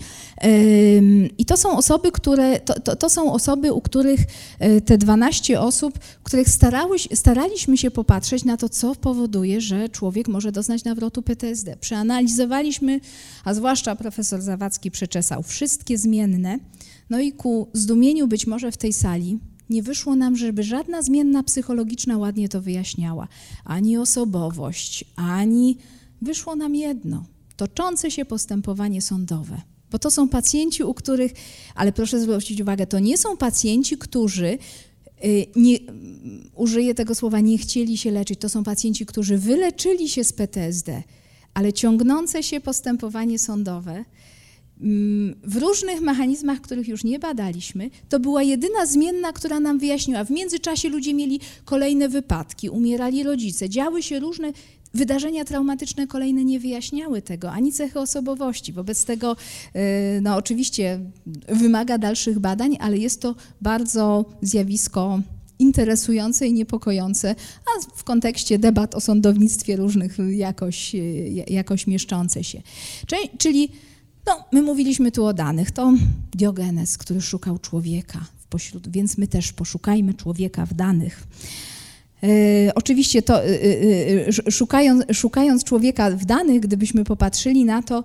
I to są osoby, które, to, to, to, są osoby, u których e, te 12 osób, których starały, staraliśmy się popatrzeć na to, co powoduje, że człowiek może doznać nawrotu PTSD. Przeanalizowaliśmy, a zwłaszcza profesor Zawadzki przeczesał wszystkie zmienne, no i ku zdumieniu być może w tej sali nie wyszło nam, żeby żadna zmienna psychologiczna ładnie to wyjaśniała. Ani osobowość, ani wyszło nam jedno – toczące się postępowanie sądowe. Bo to są pacjenci, u których, ale proszę zwrócić uwagę, to nie są pacjenci, którzy y, nie, użyję tego słowa, nie chcieli się leczyć. To są pacjenci, którzy wyleczyli się z PTSD, ale ciągnące się postępowanie sądowe mm, w różnych mechanizmach, których już nie badaliśmy, to była jedyna zmienna, która nam wyjaśniła. W międzyczasie ludzie mieli kolejne wypadki, umierali rodzice, działy się różne wydarzenia traumatyczne kolejne nie wyjaśniały tego, ani cechy osobowości. Wobec tego, y, no oczywiście wymaga dalszych badań, ale jest to bardzo zjawisko interesujące i niepokojące, a w kontekście debat o sądownictwie różnych jakoś, y, jakoś mieszczące się. Czyli, no, my mówiliśmy tu o danych, to Diogenes, który szukał człowieka, pośród, więc my też poszukajmy człowieka w danych. E, oczywiście to, e, e, szukając, szukając człowieka w danych, gdybyśmy popatrzyli na to,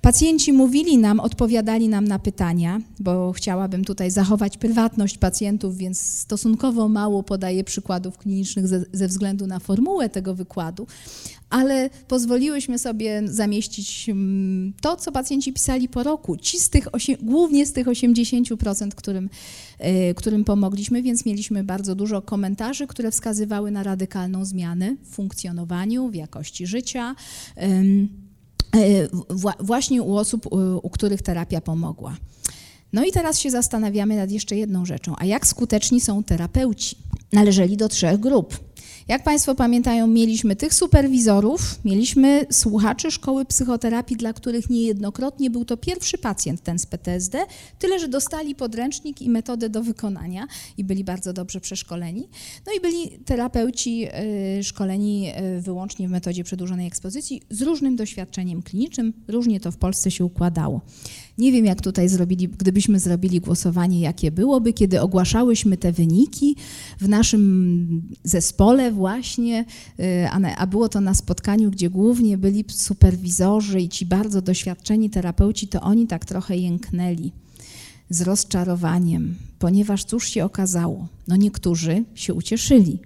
Pacjenci mówili nam, odpowiadali nam na pytania, bo chciałabym tutaj zachować prywatność pacjentów, więc stosunkowo mało podaję przykładów klinicznych ze, ze, względu na formułę tego wykładu, ale pozwoliłyśmy sobie zamieścić mm, to, co pacjenci pisali po roku, ci z tych, głównie z tych 80%, którym, e, którym pomogliśmy, więc mieliśmy bardzo dużo komentarzy, które wskazywały na radykalną zmianę w funkcjonowaniu, w jakości życia. E, właśnie u osób, u których terapia pomogła. No i teraz się zastanawiamy nad jeszcze jedną rzeczą. A jak skuteczni są terapeuci? Należeli do trzech grup. Jak Państwo pamiętają, mieliśmy tych superwizorów, mieliśmy słuchaczy szkoły psychoterapii, dla których niejednokrotnie był to pierwszy pacjent ten z PTSD, tyle że dostali podręcznik i metodę do wykonania i byli bardzo dobrze przeszkoleni. No i byli terapeuci y, szkoleni y, wyłącznie w metodzie przedłużonej ekspozycji z różnym doświadczeniem klinicznym, różnie to w Polsce się układało. Nie wiem, jak tutaj zrobili, gdybyśmy zrobili głosowanie, jakie byłoby, kiedy ogłaszałyśmy te wyniki w naszym zespole właśnie, y, a było to na spotkaniu, gdzie głównie byli superwizorzy i ci bardzo doświadczeni terapeuci, to oni tak trochę jęknęli z rozczarowaniem, ponieważ cóż się okazało? No niektórzy się ucieszyli,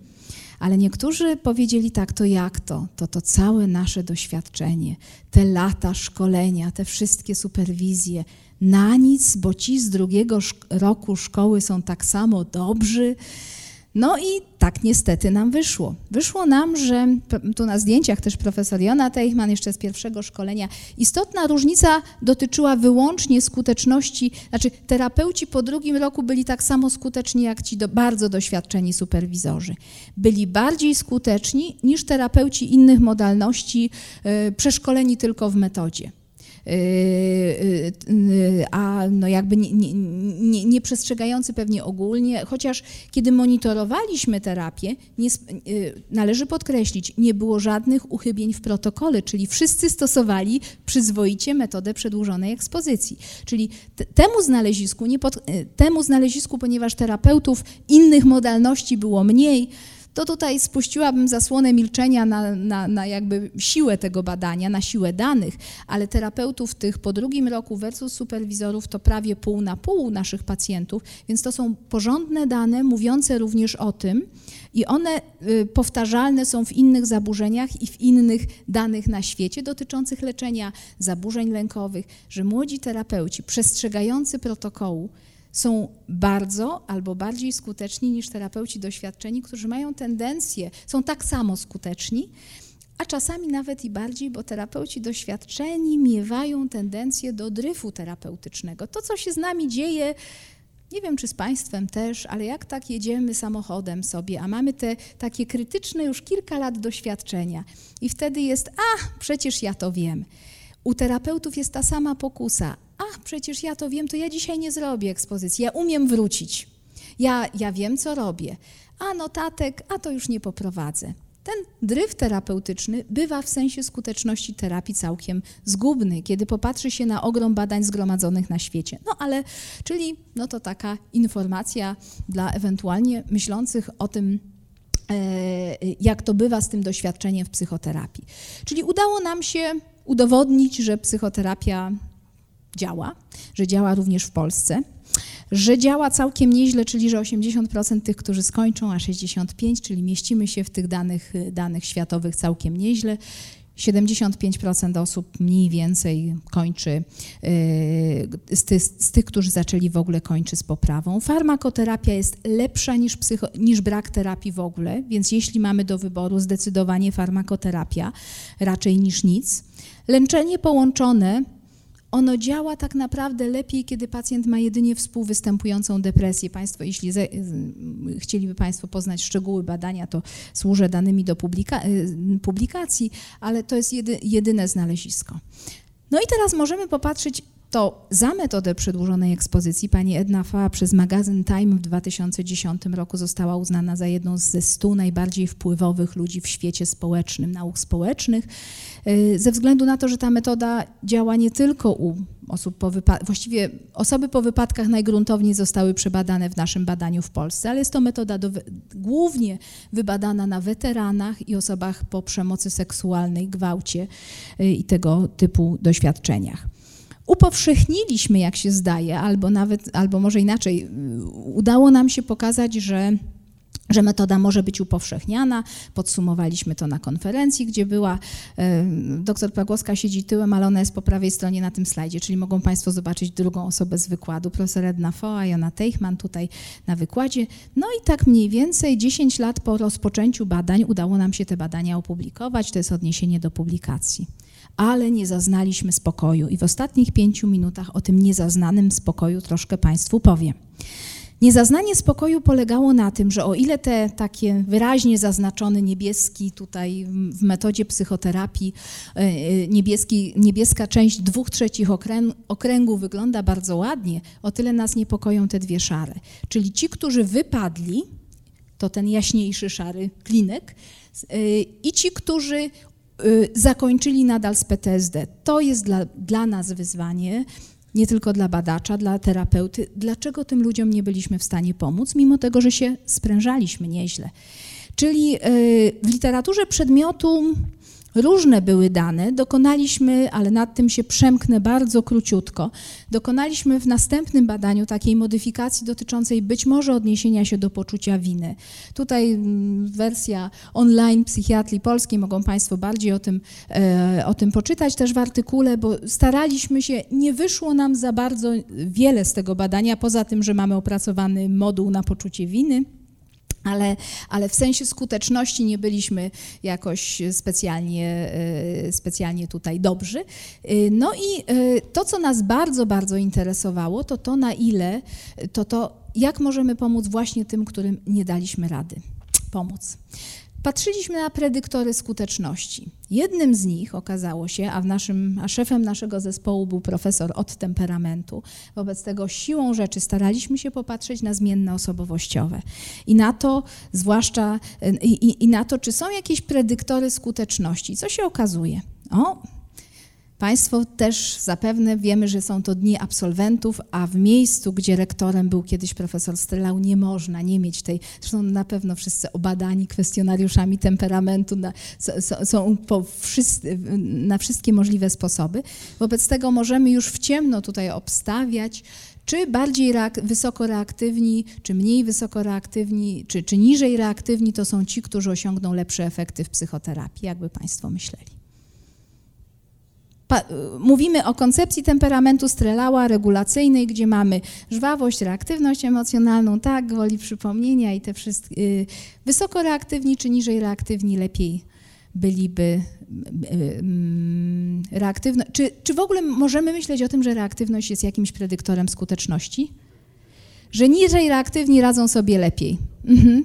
ale niektórzy powiedzieli tak, to jak to? To to całe nasze doświadczenie, te lata szkolenia, te wszystkie superwizje, na nic, bo ci z drugiego roku szkoły są tak samo dobrzy, no i tak niestety nam wyszło. Wyszło nam, że tu na zdjęciach też profesor Jona Teichmann jeszcze z pierwszego szkolenia, istotna różnica dotyczyła wyłącznie skuteczności, znaczy terapeuci po drugim roku byli tak samo skuteczni jak ci do, bardzo doświadczeni superwizorzy. Byli bardziej skuteczni niż terapeuci innych modalności, yy, przeszkoleni tylko w metodzie. Y, y, a no jakby nie, nie, nie, nie przestrzegający pewnie ogólnie, chociaż kiedy monitorowaliśmy terapię, nie, y, należy podkreślić, nie było żadnych uchybień w protokole, czyli wszyscy stosowali przyzwoicie metodę przedłużonej ekspozycji. Czyli temu znalezisku, nie pod, temu znalezisku, ponieważ terapeutów innych modalności było mniej, to tutaj spuściłabym zasłonę milczenia na, na, na, jakby siłę tego badania, na siłę danych, ale terapeutów tych po drugim roku versus superwizorów to prawie pół na pół naszych pacjentów, więc to są porządne dane mówiące również o tym i one y, powtarzalne są w innych zaburzeniach i w innych danych na świecie dotyczących leczenia zaburzeń lękowych, że młodzi terapeuci przestrzegający protokołu są bardzo albo bardziej skuteczni niż terapeuci doświadczeni, którzy mają tendencję, są tak samo skuteczni, a czasami nawet i bardziej, bo terapeuci doświadczeni miewają tendencję do dryfu terapeutycznego. To, co się z nami dzieje, nie wiem, czy z Państwem też, ale jak tak jedziemy samochodem sobie, a mamy te takie krytyczne już kilka lat doświadczenia i wtedy jest, a przecież ja to wiem. U terapeutów jest ta sama pokusa. A, przecież ja to wiem, to ja dzisiaj nie zrobię ekspozycji. Ja umiem wrócić. Ja, ja wiem, co robię. A notatek, a to już nie poprowadzę. Ten dryf terapeutyczny bywa w sensie skuteczności terapii całkiem zgubny, kiedy popatrzy się na ogrom badań zgromadzonych na świecie. No ale, czyli no to taka informacja dla ewentualnie myślących o tym, e, jak to bywa z tym doświadczeniem w psychoterapii. Czyli udało nam się udowodnić, że psychoterapia działa, że działa również w Polsce, że działa całkiem nieźle, czyli że 80% tych, którzy skończą, a 65%, czyli mieścimy się w tych danych, danych światowych całkiem nieźle. 75% osób mniej więcej kończy, yy, z, ty, z, tych, którzy zaczęli w ogóle kończy z poprawą. Farmakoterapia jest lepsza niż, psycho, niż brak terapii w ogóle, więc jeśli mamy do wyboru zdecydowanie farmakoterapia raczej niż nic. Leczenie połączone ono działa tak naprawdę lepiej, kiedy pacjent ma jedynie współwystępującą depresję. Państwo, jeśli ze, chcieliby Państwo poznać szczegóły badania, to służę danymi do publika, y, publikacji, ale to jest jedy, jedyne znalezisko. No i teraz możemy popatrzeć, to za metodę przedłużonej ekspozycji pani Edna Faa przez magazyn Time w 2010 roku została uznana za jedną ze stu najbardziej wpływowych ludzi w świecie społecznym, nauk społecznych, y, ze względu na to, że ta metoda działa nie tylko u osób po wypadkach, właściwie osoby po wypadkach najgruntowniej zostały przebadane w naszym badaniu w Polsce, ale jest to metoda do, głównie wybadana na weteranach i osobach po przemocy seksualnej, gwałcie y, i tego typu doświadczeniach upowszechniliśmy, jak się zdaje, albo nawet, albo może inaczej, udało nam się pokazać, że że metoda może być upowszechniana. Podsumowaliśmy to na konferencji, gdzie była doktor Pagłowska siedzi tyłem, ale ona jest po prawej stronie na tym slajdzie, czyli mogą Państwo zobaczyć drugą osobę z wykładu, profesor Edna Foa, Jona Teichmann tutaj na wykładzie. No i tak mniej więcej 10 lat po rozpoczęciu badań udało nam się te badania opublikować, to jest odniesienie do publikacji ale nie zaznaliśmy spokoju. I w ostatnich pięciu minutach o tym niezaznanym spokoju troszkę Państwu powiem. Niezaznanie spokoju polegało na tym, że o ile te takie wyraźnie zaznaczony niebieski tutaj w metodzie psychoterapii, e, e, niebieski, niebieska część dwóch trzecich okręgu wygląda bardzo ładnie, o tyle nas niepokoją te dwie szare. Czyli ci, którzy wypadli, to ten jaśniejszy szary klinek, e, i ci, którzy zakończyli nadal z PTSD. To jest dla, dla nas wyzwanie. nie tylko dla badacza, dla terapeuty, dlaczego tym ludziom nie byliśmy w stanie pomóc, mimo tego, że się sprężaliśmy nieźle. Czyli w literaturze przedmiotu Różne były dane, dokonaliśmy, ale nad tym się przemknę bardzo króciutko, dokonaliśmy w następnym badaniu takiej modyfikacji dotyczącej być może odniesienia się do poczucia winy. Tutaj mm, wersja online psychiatrii polskiej, mogą Państwo bardziej o tym, e, o tym poczytać też w artykule, bo staraliśmy się, nie wyszło nam za bardzo wiele z tego badania, poza tym, że mamy opracowany moduł na poczucie winy ale, ale w sensie skuteczności nie byliśmy jakoś specjalnie, e, specjalnie tutaj dobrzy. E, no i e, to, co nas bardzo, bardzo interesowało, to to, na ile, to to, jak możemy pomóc właśnie tym, którym nie daliśmy rady pomóc. Patrzyliśmy na predyktory skuteczności. Jednym z nich okazało się, a, naszym, a szefem naszego zespołu był profesor od temperamentu, wobec tego siłą rzeczy staraliśmy się popatrzeć na zmienne osobowościowe i na to, zwłaszcza i, i, i na to, czy są jakieś predyktory skuteczności. Co się okazuje? O, Państwo też zapewne wiemy, że są to dni absolwentów, a w miejscu, gdzie rektorem był kiedyś profesor Strelau, nie można nie mieć tej, zresztą na pewno wszyscy obadani kwestionariuszami temperamentu na, są wszyscy, na wszystkie możliwe sposoby. Wobec tego możemy już w ciemno tutaj obstawiać, czy bardziej reak wysoko reaktywni, czy mniej wysoko reaktywni, czy, czy niżej reaktywni to są ci, którzy osiągną lepsze efekty w psychoterapii, jakby Państwo myśleli mówimy o koncepcji temperamentu Strelała regulacyjnej, gdzie mamy żwawość, reaktywność emocjonalną, tak, gwoli przypomnienia i te wszystkie, y, wysoko reaktywni czy niżej reaktywni lepiej byliby y, y. Czy, czy w ogóle możemy myśleć o tym, że reaktywność jest jakimś predyktorem skuteczności? Że niżej reaktywni radzą sobie lepiej. Mhm.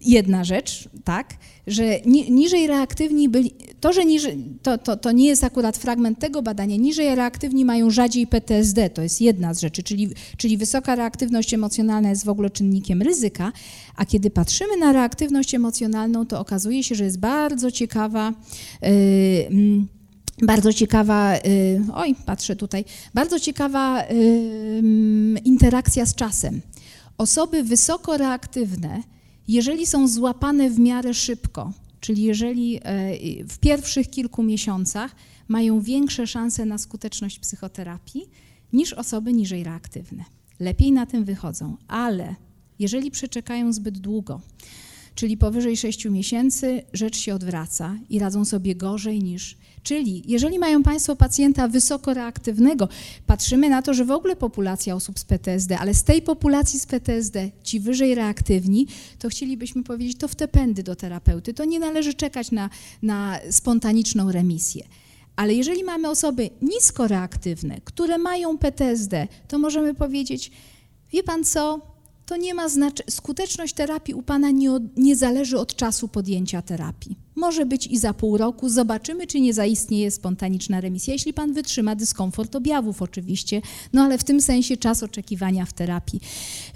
Jedna rzecz, tak że niżej reaktywni byli, to, że niżej, to, to, to nie jest akurat fragment tego badania, niżej reaktywni mają rzadziej PTSD, to jest jedna z rzeczy, czyli, czyli wysoka reaktywność emocjonalna jest w ogóle czynnikiem ryzyka, a kiedy patrzymy na reaktywność emocjonalną, to okazuje się, że jest bardzo ciekawa. Yy, bardzo ciekawa, oj, patrzę tutaj, bardzo ciekawa interakcja z czasem. Osoby wysoko reaktywne jeżeli są złapane w miarę szybko, czyli jeżeli e, w pierwszych kilku miesiącach mają większe szanse na skuteczność psychoterapii niż osoby niżej reaktywne. Lepiej na tym wychodzą, ale jeżeli przeczekają zbyt długo, czyli powyżej 6 miesięcy, rzecz się odwraca i radzą sobie gorzej niż Czyli jeżeli mają Państwo pacjenta wysoko reaktywnego, patrzymy na to, że w ogóle populacja osób z PTSD, ale z tej populacji z PTSD, ci wyżej reaktywni, to chcielibyśmy powiedzieć, to w te pędy do terapeuty. To nie należy czekać na, na spontaniczną remisję. Ale jeżeli mamy osoby nisko reaktywne, które mają PTSD, to możemy powiedzieć, wie Pan co, to nie ma znaczenia, skuteczność terapii u Pana nie, od, nie zależy od czasu podjęcia terapii. Może być i za pół roku. Zobaczymy, czy nie zaistnieje spontaniczna remisja, jeśli pan wytrzyma dyskomfort objawów oczywiście, no ale w tym sensie czas oczekiwania w terapii.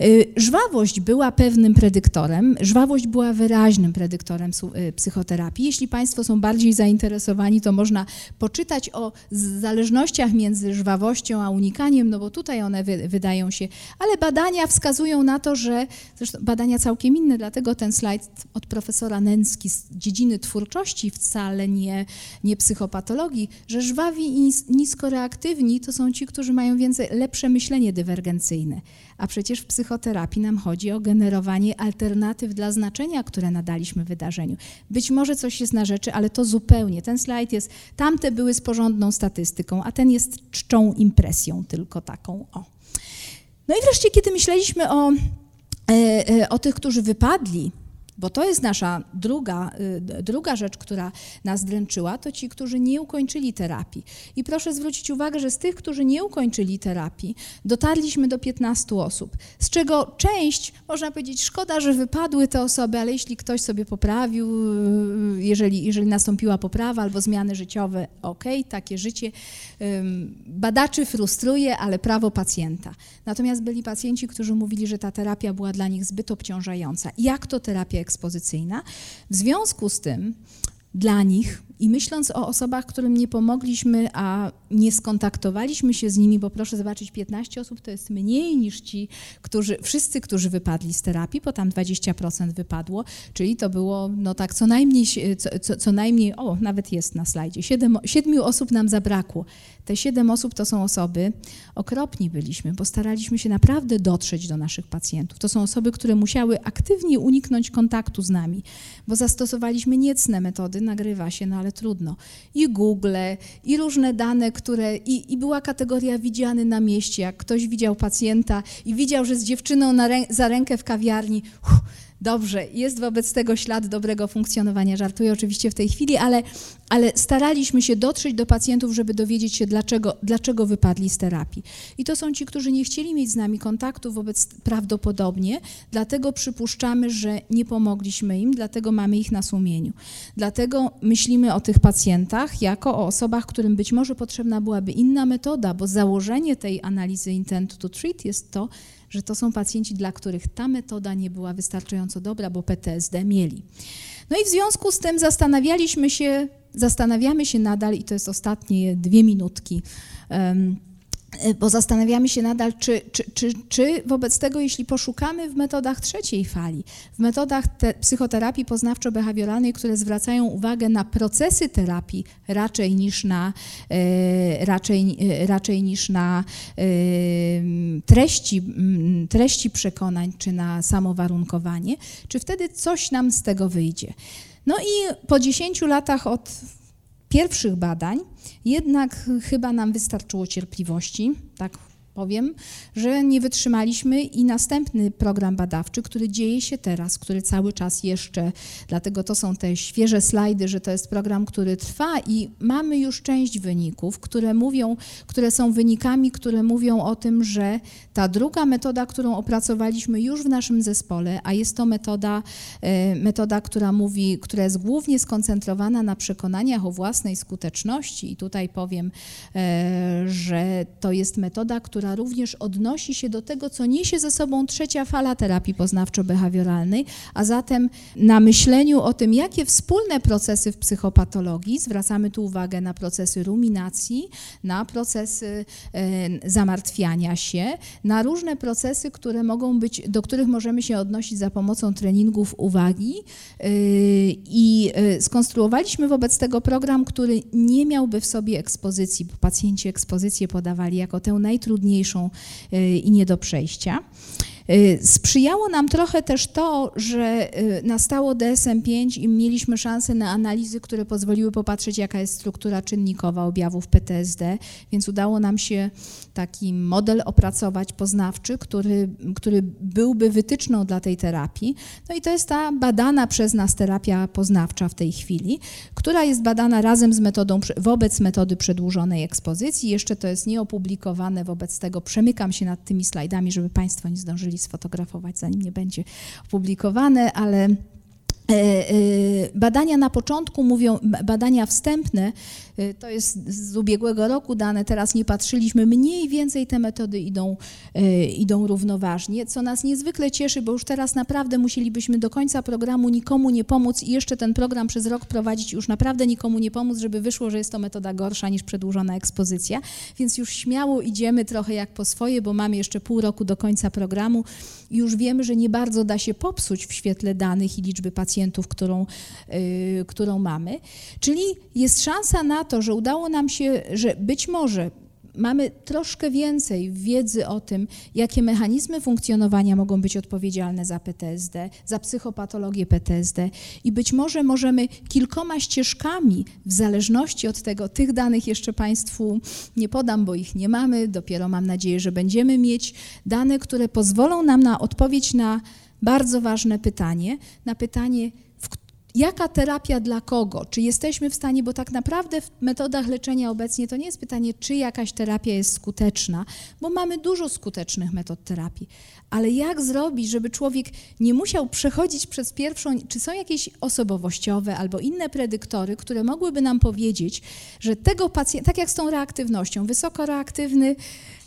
Y, żwawość była pewnym predyktorem, żwawość była wyraźnym predyktorem y, psychoterapii. Jeśli państwo są bardziej zainteresowani, to można poczytać o zależnościach między żwawością a unikaniem, no bo tutaj one wydają się, ale badania wskazują na to, że, zresztą badania całkiem inne, dlatego ten slajd od profesora Nęcki z dziedziny twórczości, wcale nie, nie psychopatologii, że żwawi i niskoreaktywni to są ci, którzy mają więcej, lepsze myślenie dywergencyjne. A przecież w psychoterapii nam chodzi o generowanie alternatyw dla znaczenia, które nadaliśmy wydarzeniu. Być może coś jest na rzeczy, ale to zupełnie. Ten slajd jest, tamte były z porządną statystyką, a ten jest czczą impresją tylko taką. O. No i wreszcie, kiedy myśleliśmy o, e, e, o tych, którzy wypadli bo to jest nasza druga, y, druga rzecz, która nas dręczyła, to ci, którzy nie ukończyli terapii. I proszę zwrócić uwagę, że z tych, którzy nie ukończyli terapii, dotarliśmy do 15 osób, z czego część, można powiedzieć, szkoda, że wypadły te osoby, ale jeśli ktoś sobie poprawił, y, jeżeli, jeżeli nastąpiła poprawa albo zmiany życiowe, ok, takie życie badaczy frustruje, ale prawo pacjenta. Natomiast byli pacjenci, którzy mówili, że ta terapia była dla nich zbyt obciążająca. Jak to terapia ekspozycyjna. W związku z tym dla nich I myśląc o osobach, którym nie pomogliśmy, a nie skontaktowaliśmy się z nimi, bo proszę zobaczyć, 15 osób to jest mniej niż ci, którzy, wszyscy, którzy wypadli z terapii, bo tam 20% wypadło, czyli to było, no tak, co najmniej, co, co, co najmniej, o, nawet jest na slajdzie, siedem, siedmiu osób nam zabrakło. Te siedem osób to są osoby, okropni byliśmy, bo staraliśmy się naprawdę dotrzeć do naszych pacjentów. To są osoby, które musiały aktywnie uniknąć kontaktu z nami, bo zastosowaliśmy niecne metody, nagrywa się, no ale trudno. I Google, i różne dane, które, i, i była kategoria widziany na mieście, jak ktoś widział pacjenta i widział, że z dziewczyną rę, za rękę w kawiarni, uff, dobrze, jest wobec tego ślad dobrego funkcjonowania. Żartuję oczywiście w tej chwili, ale, ale staraliśmy się dotrzeć do pacjentów, żeby dowiedzieć się, dlaczego, dlaczego wypadli z terapii. I to są ci, którzy nie chcieli mieć z nami kontaktu wobec prawdopodobnie, dlatego przypuszczamy, że nie pomogliśmy im, dlatego mamy ich na sumieniu. Dlatego myślimy o tych pacjentach jako o osobach, którym być może potrzebna byłaby inna metoda, bo założenie tej analizy intent to treat jest to, że to są pacjenci, dla których ta metoda nie była wystarczająco dobra, bo PTSD mieli. No i w związku z tym zastanawialiśmy się, zastanawiamy się nadal, i to jest ostatnie dwie minutki, um, bo zastanawiamy się nadal, czy, czy, czy, czy, wobec tego, jeśli poszukamy w metodach trzeciej fali, w metodach psychoterapii poznawczo-behawioralnej, które zwracają uwagę na procesy terapii raczej niż na, e, raczej, e, raczej niż na e, treści, treści przekonań czy na samowarunkowanie, czy wtedy coś nam z tego wyjdzie. No i po 10 latach od pierwszych badań jednak chyba nam wystarczyło cierpliwości, tak powiem, że nie wytrzymaliśmy i następny program badawczy, który dzieje się teraz, który cały czas jeszcze, dlatego to są te świeże slajdy, że to jest program, który trwa i mamy już część wyników, które mówią, które są wynikami, które mówią o tym, że ta druga metoda, którą opracowaliśmy już w naszym zespole, a jest to metoda, e, metoda, która mówi, która jest głównie skoncentrowana na przekonaniach o własnej skuteczności i tutaj powiem, e, że to jest metoda, która która również odnosi się do tego, co niesie ze sobą trzecia fala terapii poznawczo-behawioralnej, a zatem na myśleniu o tym, jakie wspólne procesy w psychopatologii, zwracamy tu uwagę na procesy ruminacji, na procesy e, zamartwiania się, na różne procesy, które mogą być, do których możemy się odnosić za pomocą treningów uwagi e, i e, skonstruowaliśmy wobec tego program, który nie miałby w sobie ekspozycji, bo pacjenci ekspozycję podawali jako tę najtrudniejszą trudniejszą y, i nie do przejścia. Y, sprzyjało nam trochę też to, że y, nastało DSM-5 i mieliśmy szansę na analizy, które pozwoliły popatrzeć, jaka jest struktura czynnikowa objawów PTSD, więc udało nam się taki model opracować poznawczy, który, który byłby wytyczną dla tej terapii. No i to jest ta badana przez nas terapia poznawcza w tej chwili, która jest badana razem z metodą, wobec metody przedłużonej ekspozycji. Jeszcze to jest nieopublikowane, wobec tego przemykam się nad tymi slajdami, żeby Państwo nie zdążyli sfotografować, zanim nie będzie opublikowane, ale E, e, badania na początku mówią, badania wstępne, to jest z ubiegłego roku dane, teraz nie patrzyliśmy, mniej więcej te metody idą, idą równoważnie, co nas niezwykle cieszy, bo już teraz naprawdę musielibyśmy do końca programu nikomu nie pomóc i jeszcze ten program przez rok prowadzić, już naprawdę nikomu nie pomóc, żeby wyszło, że jest to metoda gorsza niż przedłużona ekspozycja, więc już śmiało idziemy trochę jak po swoje, bo mamy jeszcze pół roku do końca programu. I już wiemy, że nie bardzo da się popsuć w świetle danych i liczby pacjentów, którą, y, którą mamy. Czyli jest szansa na to, że udało nam się, że być może mamy troszkę więcej wiedzy o tym, jakie mechanizmy funkcjonowania mogą być odpowiedzialne za PTSD, za psychopatologię PTSD i być może możemy kilkoma ścieżkami, w zależności od tego, tych danych jeszcze Państwu nie podam, bo ich nie mamy, dopiero mam nadzieję, że będziemy mieć dane, które pozwolą nam na odpowiedź na bardzo ważne pytanie, na pytanie, jaka terapia dla kogo? Czy jesteśmy w stanie, bo tak naprawdę w metodach leczenia obecnie to nie jest pytanie, czy jakaś terapia jest skuteczna, bo mamy dużo skutecznych metod terapii, ale jak zrobić, żeby człowiek nie musiał przechodzić przez pierwszą, czy są jakieś osobowościowe albo inne predyktory, które mogłyby nam powiedzieć, że tego pacjenta, tak jak z tą reaktywnością, wysoko reaktywny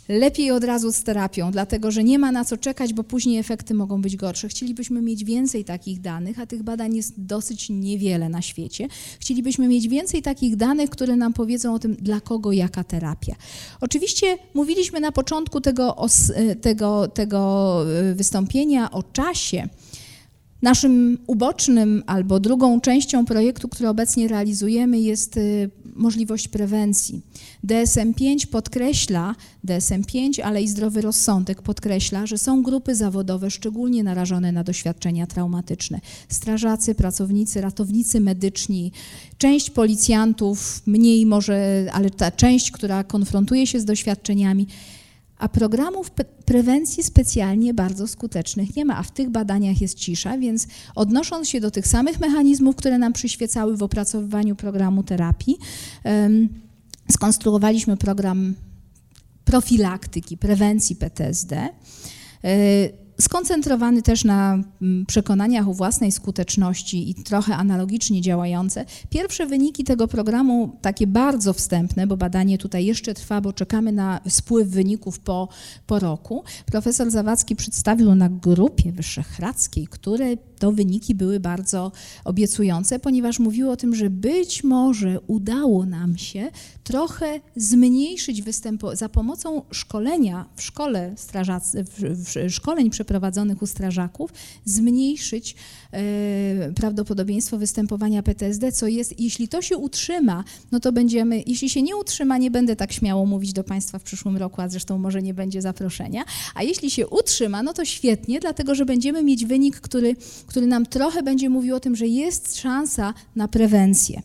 lepiej od razu z terapią, dlatego że nie ma na co czekać, bo później efekty mogą być gorsze. Chcielibyśmy mieć więcej takich danych, a tych badań jest dosyć niewiele na świecie. Chcielibyśmy mieć więcej takich danych, które nam powiedzą o tym, dla kogo jaka terapia. Oczywiście mówiliśmy na początku tego, tego, tego e, wystąpienia o czasie. Naszym ubocznym albo drugą częścią projektu, który obecnie realizujemy, jest y, możliwość prewencji. DSM-5 podkreśla, DSM-5, ale i zdrowy rozsądek podkreśla, że są grupy zawodowe szczególnie narażone na doświadczenia traumatyczne. Strażacy, pracownicy, ratownicy medyczni, część policjantów, mniej może, ale ta część, która konfrontuje się z doświadczeniami, a programów prewencji specjalnie bardzo skutecznych nie ma, a w tych badaniach jest cisza, więc odnosząc się do tych samych mechanizmów, które nam przyświecały w opracowywaniu programu terapii, skonstruowaliśmy program profilaktyki, prewencji PTSD skoncentrowany też na mm, przekonaniach o własnej skuteczności i trochę analogicznie działające. Pierwsze wyniki tego programu, takie bardzo wstępne, bo badanie tutaj jeszcze trwa, bo czekamy na spływ wyników po, po roku. Profesor Zawadzki przedstawił na grupie wyszehradzkiej, które to wyniki były bardzo obiecujące, ponieważ mówiły o tym, że być może udało nam się trochę zmniejszyć występ za pomocą szkolenia w szkole w szkoleń przeprowadzonych u strażaków, zmniejszyć e, prawdopodobieństwo występowania PTSD, co jest, jeśli to się utrzyma, no to będziemy, jeśli się nie utrzyma, nie będę tak śmiało mówić do Państwa w przyszłym roku, a zresztą może nie będzie zaproszenia, a jeśli się utrzyma, no to świetnie, dlatego że będziemy mieć wynik, który, który nam trochę będzie mówił o tym, że jest szansa na prewencję.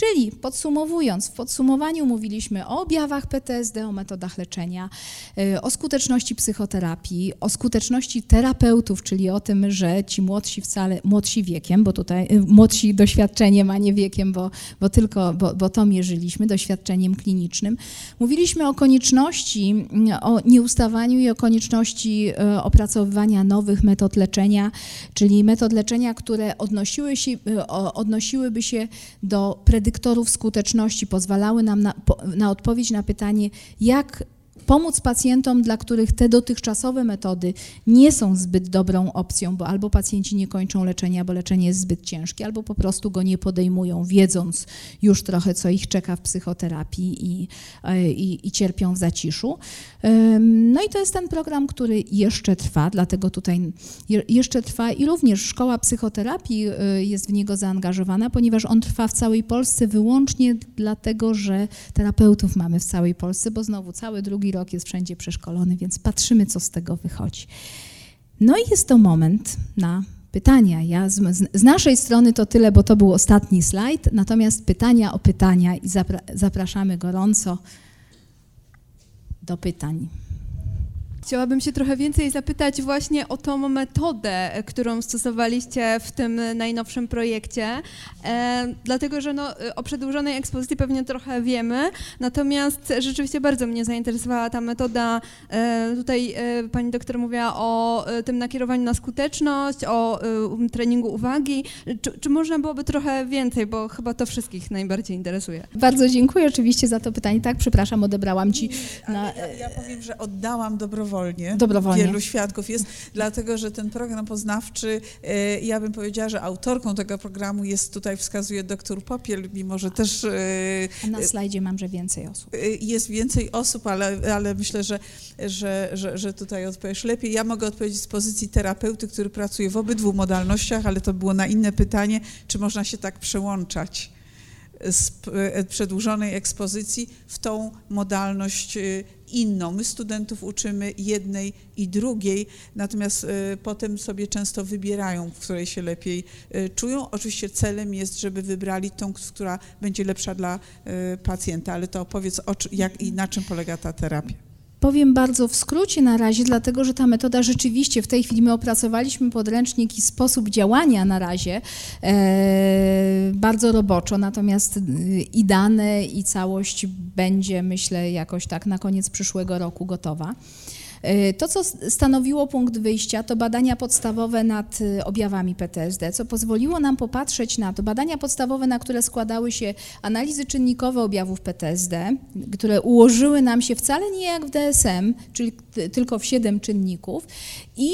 Czyli podsumowując, w podsumowaniu mówiliśmy o objawach PTSD, o metodach leczenia, y, o skuteczności psychoterapii, o skuteczności terapeutów, czyli o tym, że ci młodsi wcale, młodsi wiekiem, bo tutaj y, młodsi doświadczeniem, a nie wiekiem, bo, bo tylko, bo, bo to mierzyliśmy, doświadczeniem klinicznym. Mówiliśmy o konieczności, o nieustawaniu i o konieczności y, opracowywania nowych metod leczenia, czyli metod leczenia, które odnosiły się, odnosiłyby się do predykcji predyktorów skuteczności pozwalały nam na, na odpowiedź na pytanie, jak pomóc pacjentom, dla których te dotychczasowe metody nie są zbyt dobrą opcją, bo albo pacjenci nie kończą leczenia, bo leczenie jest zbyt ciężkie, albo po prostu go nie podejmują, wiedząc już trochę, co ich czeka w psychoterapii i, e, i, i cierpią w zaciszu. No i to jest ten program, który jeszcze trwa, dlatego tutaj jeszcze trwa i również Szkoła Psychoterapii e, jest w niego zaangażowana, ponieważ on trwa w całej Polsce wyłącznie dlatego, że terapeutów mamy w całej Polsce, bo znowu cały drugi rok jest wszędzie przeszkolony, więc patrzymy, co z tego wychodzi. No i jest to moment na pytania. Ja z, z, naszej strony to tyle, bo to był ostatni slajd, natomiast pytania o pytania i zapra zapraszamy gorąco do pytań. Chciałabym się trochę więcej zapytać właśnie o tą metodę, którą stosowaliście w tym najnowszym projekcie, e, dlatego że no, o przedłużonej ekspozycji pewnie trochę wiemy, natomiast rzeczywiście bardzo mnie zainteresowała ta metoda. E, tutaj e, pani doktor mówiła o e, tym nakierowaniu na skuteczność, o e, treningu uwagi. Czy, czy można byłoby trochę więcej, bo chyba to wszystkich najbardziej interesuje. Bardzo dziękuję oczywiście za to pytanie. Tak, przepraszam, odebrałam ci. Na... Ja, ja powiem, że oddałam dobrowolnie dobrowolnie. Dobrowolnie. Wielu świadków jest, dlatego że ten program poznawczy, e, ja bym powiedziała, że autorką tego programu jest tutaj wskazuje doktor Popiel, mimo że też... E, A na slajdzie mam, że więcej osób. E, jest więcej osób, ale, ale myślę, że, że, że, że tutaj odpowiesz lepiej. Ja mogę odpowiedzieć z pozycji terapeuty, który pracuje w obydwu modalnościach, ale to było na inne pytanie, czy można się tak przełączać z przedłużonej ekspozycji w tą modalność inną. My studentów uczymy jednej i drugiej, natomiast y, potem sobie często wybierają, w której się lepiej czują. Oczywiście celem jest, żeby wybrali tą, która będzie lepsza dla pacjenta, ale to opowiedz, jak i na czym polega ta terapia. Powiem bardzo w skrócie na razie, dlatego że ta metoda rzeczywiście w tej chwili my opracowaliśmy podręcznik i sposób działania na razie e, bardzo roboczo, natomiast e, i dane, i całość będzie, myślę, jakoś tak na koniec przyszłego roku gotowa. Y, To, co stanowiło punkt wyjścia, to badania podstawowe nad y, objawami PTSD, co pozwoliło nam popatrzeć na to. Badania podstawowe, na które składały się analizy czynnikowe objawów PTSD, które ułożyły nam się wcale nie jak w DSM, czyli tylko w siedem czynników, i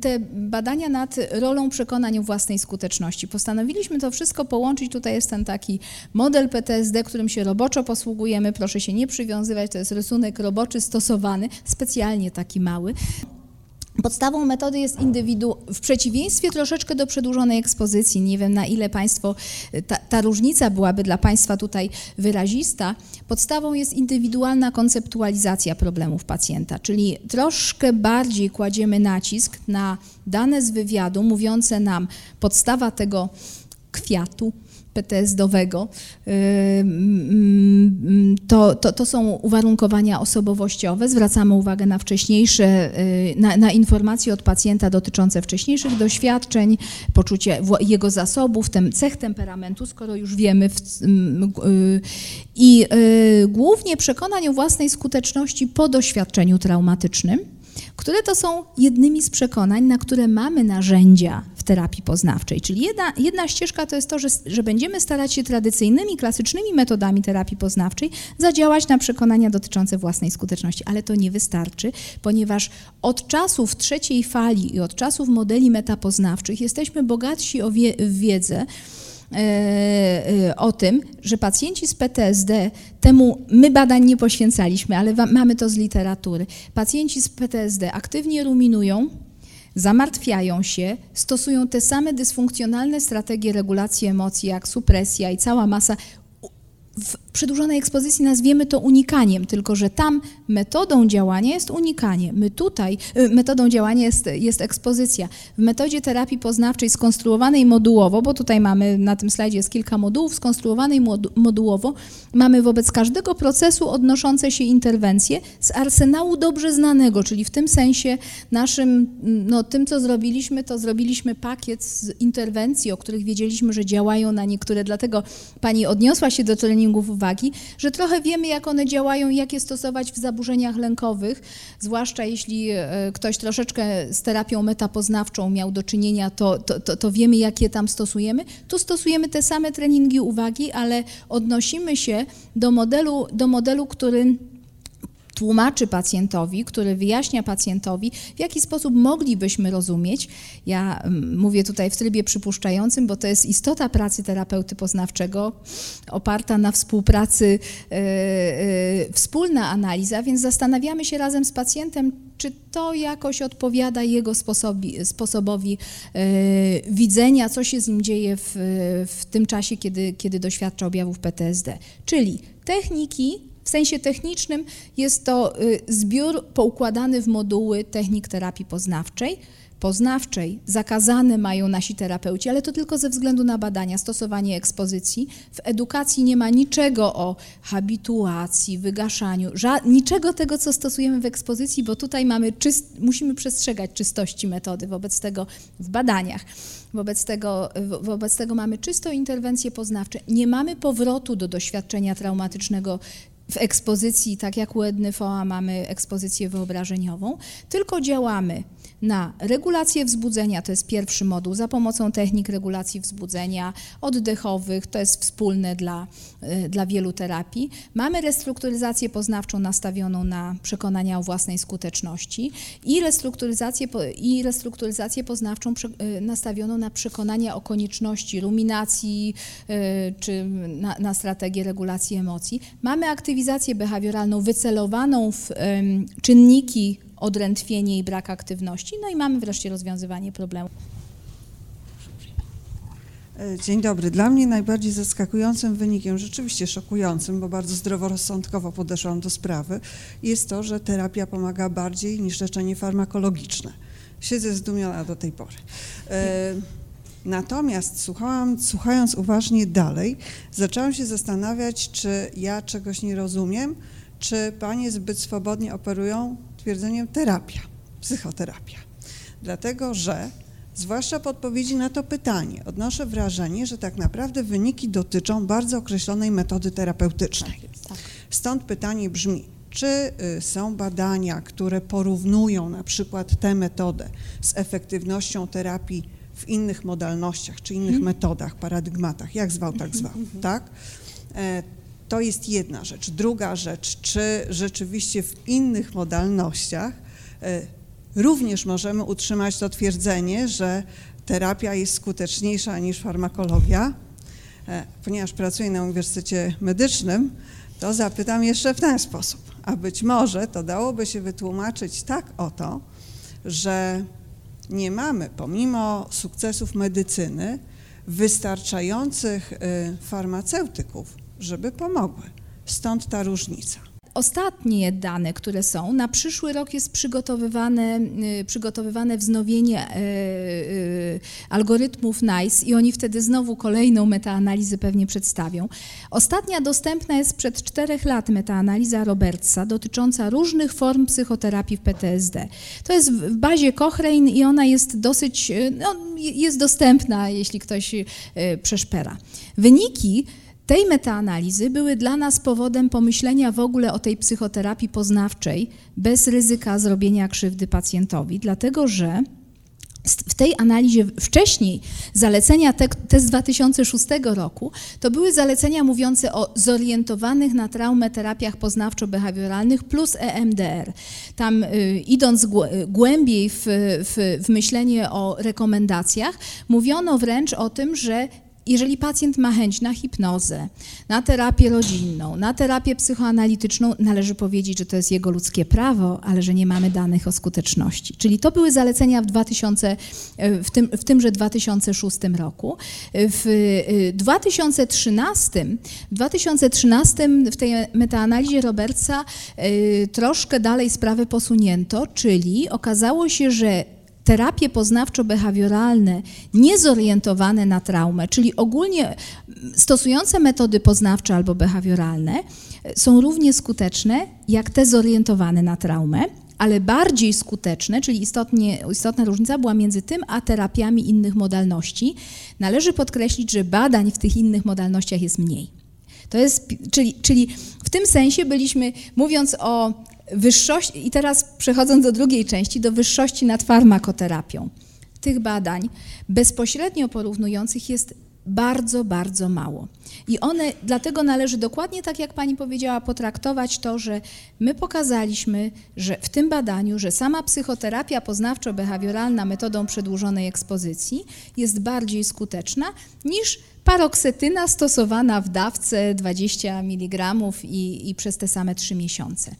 te badania nad rolą przekonań o własnej skuteczności. Postanowiliśmy to wszystko połączyć. Tutaj jest ten taki model PTSD, którym się roboczo posługujemy. Proszę się nie przywiązywać, to jest rysunek roboczy stosowany, specjalnie taki mały. Podstawą metody jest indywidu, w przeciwieństwie troszeczkę do przedłużonej ekspozycji. Nie wiem, na ile Państwo, ta, ta różnica byłaby dla Państwa tutaj wyrazista. Podstawą jest indywidualna konceptualizacja problemów pacjenta, czyli troszkę bardziej kładziemy nacisk na dane z wywiadu mówiące nam podstawa tego kwiatu PTSD-owego, Ym, to, to, to są uwarunkowania osobowościowe. Zwracamy uwagę na wcześniejsze, y, na, na informacje od pacjenta dotyczące wcześniejszych doświadczeń, poczucie jego zasobów, tem, cech temperamentu, skoro już wiemy. W, y, I y, głównie przekonań o własnej skuteczności po doświadczeniu traumatycznym które to są jednymi z przekonań, na które mamy narzędzia terapii poznawczej. Czyli jedna, jedna ścieżka to jest to, że, że będziemy starać się tradycyjnymi, klasycznymi metodami terapii poznawczej zadziałać na przekonania dotyczące własnej skuteczności, ale to nie wystarczy, ponieważ od czasów trzeciej fali i od czasów modeli metapoznawczych jesteśmy bogatsi o wie, wiedzę, e, e, o tym, że pacjenci z PTSD, temu my badań nie poświęcaliśmy, ale mamy to z literatury. Pacjenci z PTSD aktywnie ruminują, zamartwiają się, stosują te same dysfunkcjonalne strategie regulacji emocji, jak supresja i cała masa. W przedłużonej ekspozycji nazwiemy to unikaniem, tylko że tam metodą działania jest unikanie. My tutaj y, metodą działania jest, jest ekspozycja. W metodzie terapii poznawczej skonstruowanej modułowo, bo tutaj mamy na tym slajdzie jest kilka modułów, skonstruowanej modu- modułowo, mamy wobec każdego procesu odnoszące się interwencje z arsenału dobrze znanego, czyli w tym sensie naszym, no tym co zrobiliśmy, to zrobiliśmy pakiet z interwencji, o których wiedzieliśmy, że działają na niektóre, dlatego pani odniosła się do treningów uwagi, że trochę wiemy, jak one działają i jak je stosować w zaburzeniach lękowych, zwłaszcza jeśli e, ktoś troszeczkę z terapią metapoznawczą miał do czynienia, to, to, to, to wiemy, jak je tam stosujemy. Tu stosujemy te same treningi uwagi, ale odnosimy się do modelu, do modelu który tłumaczy pacjentowi, który wyjaśnia pacjentowi, w jaki sposób moglibyśmy rozumieć. Ja mm, mówię tutaj w trybie przypuszczającym, bo to jest istota pracy terapeuty poznawczego, oparta na współpracy, e, e, wspólna analiza, więc zastanawiamy się razem z pacjentem, czy to jakoś odpowiada jego sposobi, sposobowi e, widzenia, co się z nim dzieje w, w tym czasie, kiedy, kiedy doświadcza objawów PTSD. Czyli techniki w sensie technicznym jest to y, zbiór poukładany w moduły technik terapii poznawczej. Poznawczej zakazane mają nasi terapeuci, ale to tylko ze względu na badania, stosowanie ekspozycji. W edukacji nie ma niczego o habituacji, wygaszaniu, niczego tego, co stosujemy w ekspozycji, bo tutaj mamy czyst- musimy przestrzegać czystości metody, wobec tego w badaniach. Wobec tego, wo- wobec tego mamy czysto interwencje poznawcze. Nie mamy powrotu do doświadczenia traumatycznego w ekspozycji, tak jak u Edny Foa mamy ekspozycję wyobrażeniową, tylko działamy na regulację wzbudzenia, to jest pierwszy moduł, za pomocą technik regulacji wzbudzenia oddechowych, to jest wspólne dla, y, dla wielu terapii. Mamy restrukturyzację poznawczą nastawioną na przekonania o własnej skuteczności i restrukturyzację, i restrukturyzację poznawczą y, nastawioną na przekonania o konieczności ruminacji y, czy na, na strategię regulacji emocji. Mamy aktywizację behawioralną wycelowaną w czynniki odrętwienie i brak aktywności, no i mamy wreszcie rozwiązywanie problemu. E, Dzień dobry. Dla mnie najbardziej zaskakującym wynikiem, rzeczywiście szokującym, bo bardzo zdroworozsądkowo podeszłam do sprawy, jest to, że terapia pomaga bardziej niż leczenie farmakologiczne. Siedzę zdumiona do tej pory. E, Natomiast słuchałam, słuchając uważnie dalej, zaczęłam się zastanawiać, czy ja czegoś nie rozumiem, czy panie zbyt swobodnie operują twierdzeniem terapia, psychoterapia. Dlatego, że zwłaszcza po odpowiedzi na to pytanie odnoszę wrażenie, że tak naprawdę wyniki dotyczą bardzo określonej metody terapeutycznej. Tak. Stąd pytanie brzmi, czy y, są badania, które porównują na przykład tę metodę z efektywnością terapii w innych modalnościach, czy innych metodach, paradygmatach, jak zwał, tak zwał, tak? E, To jest jedna rzecz. Druga rzecz, czy rzeczywiście w innych modalnościach e, również możemy utrzymać to twierdzenie, że terapia jest skuteczniejsza niż farmakologia. E, Ponieważ pracuję na Uniwersytecie Medycznym, to zapytam jeszcze w ten sposób. A być może to dałoby się wytłumaczyć tak oto, że nie mamy, pomimo sukcesów medycyny, wystarczających y, farmaceutyków, żeby pomogły. Stąd ta różnica. Ostatnie dane, które są, na przyszły rok jest przygotowywane, y, przygotowywane wznowienie y, y, algorytmów NICE i oni wtedy znowu kolejną metaanalizę pewnie przedstawią. Ostatnia dostępna jest sprzed czterech lat metaanaliza Robertsa dotycząca różnych form psychoterapii w PTSD. To jest w bazie Cochrane i ona jest dosyć, no, jest dostępna, jeśli ktoś przeszpera. Wyniki tej metaanalizy były dla nas powodem pomyślenia w ogóle o tej psychoterapii poznawczej bez ryzyka zrobienia krzywdy pacjentowi, dlatego że w tej analizie wcześniej zalecenia te, te z 2006 roku to były zalecenia mówiące o zorientowanych na traumę terapiach poznawczo-behawioralnych plus EMDR. Tam y, idąc głę- głębiej w, w, w myślenie o rekomendacjach, mówiono wręcz o tym, że jeżeli pacjent ma chęć na hipnozę, na terapię rodzinną, na terapię psychoanalityczną, należy powiedzieć, że to jest jego ludzkie prawo, ale że nie mamy danych o skuteczności. Czyli to były zalecenia w, 2000, w, tym, w tymże 2006 roku. W y, 2013, w 2013 w tej metaanalizie Robertsa y, troszkę dalej sprawę posunięto, czyli okazało się, że terapie poznawczo-behawioralne niezorientowane na traumę, czyli ogólnie stosujące metody poznawcze albo behawioralne, są równie skuteczne jak te zorientowane na traumę, ale bardziej skuteczne, czyli istotnie, istotna różnica była między tym a terapiami innych modalności. Należy podkreślić, że badań w tych innych modalnościach jest mniej. To jest, czyli, czyli w tym sensie byliśmy, mówiąc o i teraz przechodząc do drugiej części, do wyższości nad farmakoterapią. Tych badań bezpośrednio porównujących jest bardzo, bardzo mało. I one, dlatego należy dokładnie tak, jak pani powiedziała, potraktować to, że my pokazaliśmy, że w tym badaniu, że sama psychoterapia poznawczo-behawioralna metodą przedłużonej ekspozycji jest bardziej skuteczna niż paroksetyna stosowana w dawce 20 mg i, i przez te same 3 miesiące.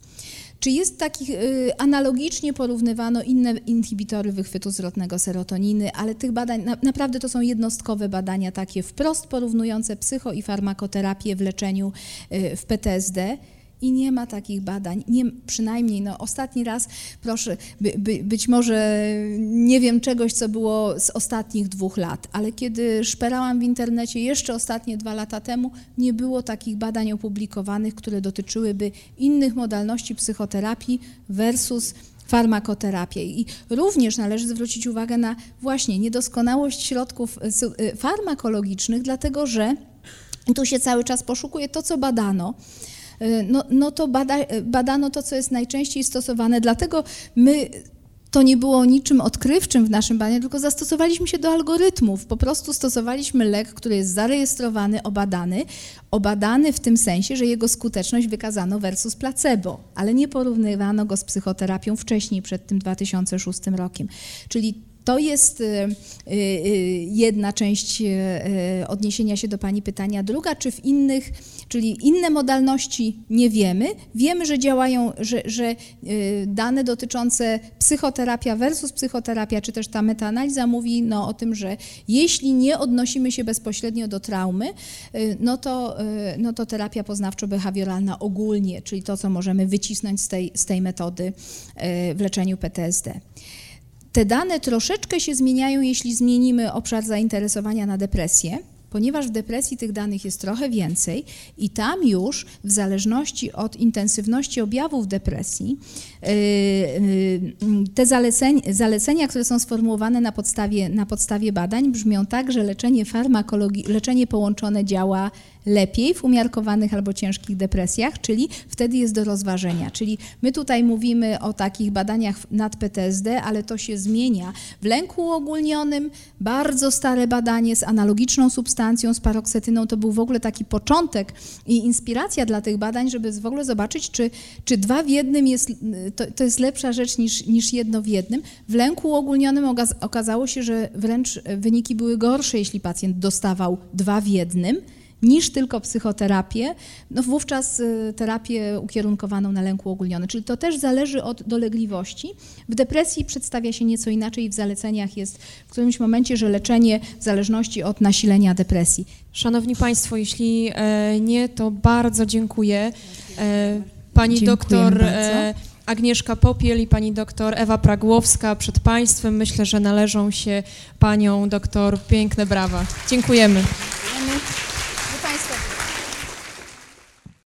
Czy jest takich, y, analogicznie porównywano inne inhibitory wychwytu zwrotnego serotoniny, ale tych badań, na, naprawdę to są jednostkowe badania takie wprost porównujące psycho i farmakoterapię w leczeniu y, w PTSD i nie ma takich badań, nie, przynajmniej no, ostatni raz, proszę, by, by, być może nie wiem czegoś, co było z ostatnich dwóch lat, ale kiedy szperałam w internecie jeszcze ostatnie dwa lata temu, nie było takich badań opublikowanych, które dotyczyłyby innych modalności psychoterapii versus farmakoterapię. I również należy zwrócić uwagę na właśnie niedoskonałość środków y, y, farmakologicznych, dlatego że tu się cały czas poszukuje to, co badano no, no to bada, badano to, co jest najczęściej stosowane. Dlatego my to nie było niczym odkrywczym w naszym badaniu, tylko zastosowaliśmy się do algorytmów. Po prostu stosowaliśmy lek, który jest zarejestrowany, obadany, obadany w tym sensie, że jego skuteczność wykazano versus placebo, ale nie porównywano go z psychoterapią wcześniej, przed tym 2006 rokiem. Czyli to jest jedna część odniesienia się do Pani pytania. Druga, czy w innych, czyli inne modalności nie wiemy. Wiemy, że działają, że, że dane dotyczące psychoterapia versus psychoterapia, czy też ta metaanaliza mówi no, o tym, że jeśli nie odnosimy się bezpośrednio do traumy, no to, no to terapia poznawczo-behawioralna ogólnie, czyli to, co możemy wycisnąć z tej, z tej metody w leczeniu PTSD. Te dane troszeczkę się zmieniają, jeśli zmienimy obszar zainteresowania na depresję, ponieważ w depresji tych danych jest trochę więcej i tam już w zależności od intensywności objawów depresji te zalecenia, zalecenia które są sformułowane na podstawie, na podstawie badań brzmią tak, że leczenie farmakologi- leczenie połączone działa lepiej w umiarkowanych albo ciężkich depresjach, czyli wtedy jest do rozważenia. Czyli my tutaj mówimy o takich badaniach nad PTSD, ale to się zmienia. W lęku uogólnionym bardzo stare badanie z analogiczną substancją, z paroksetyną, to był w ogóle taki początek i inspiracja dla tych badań, żeby w ogóle zobaczyć, czy, czy dwa w jednym jest, to, to jest lepsza rzecz niż, niż jedno w jednym. W lęku uogólnionym okaz- okazało się, że wręcz wyniki były gorsze, jeśli pacjent dostawał dwa w jednym niż tylko psychoterapię, no wówczas y, terapię ukierunkowaną na lęku uogólniony. Czyli to też zależy od dolegliwości. W depresji przedstawia się nieco inaczej, w zaleceniach jest w którymś momencie, że leczenie w zależności od nasilenia depresji. Szanowni Państwo, jeśli e, nie, to bardzo dziękuję. E, Pani Dziękujemy doktor bardzo. e, Agnieszka Popiel i pani doktor Ewa Pragłowska przed Państwem. Myślę, że należą się Panią doktor piękne brawa. Dziękujemy. Dziękujemy.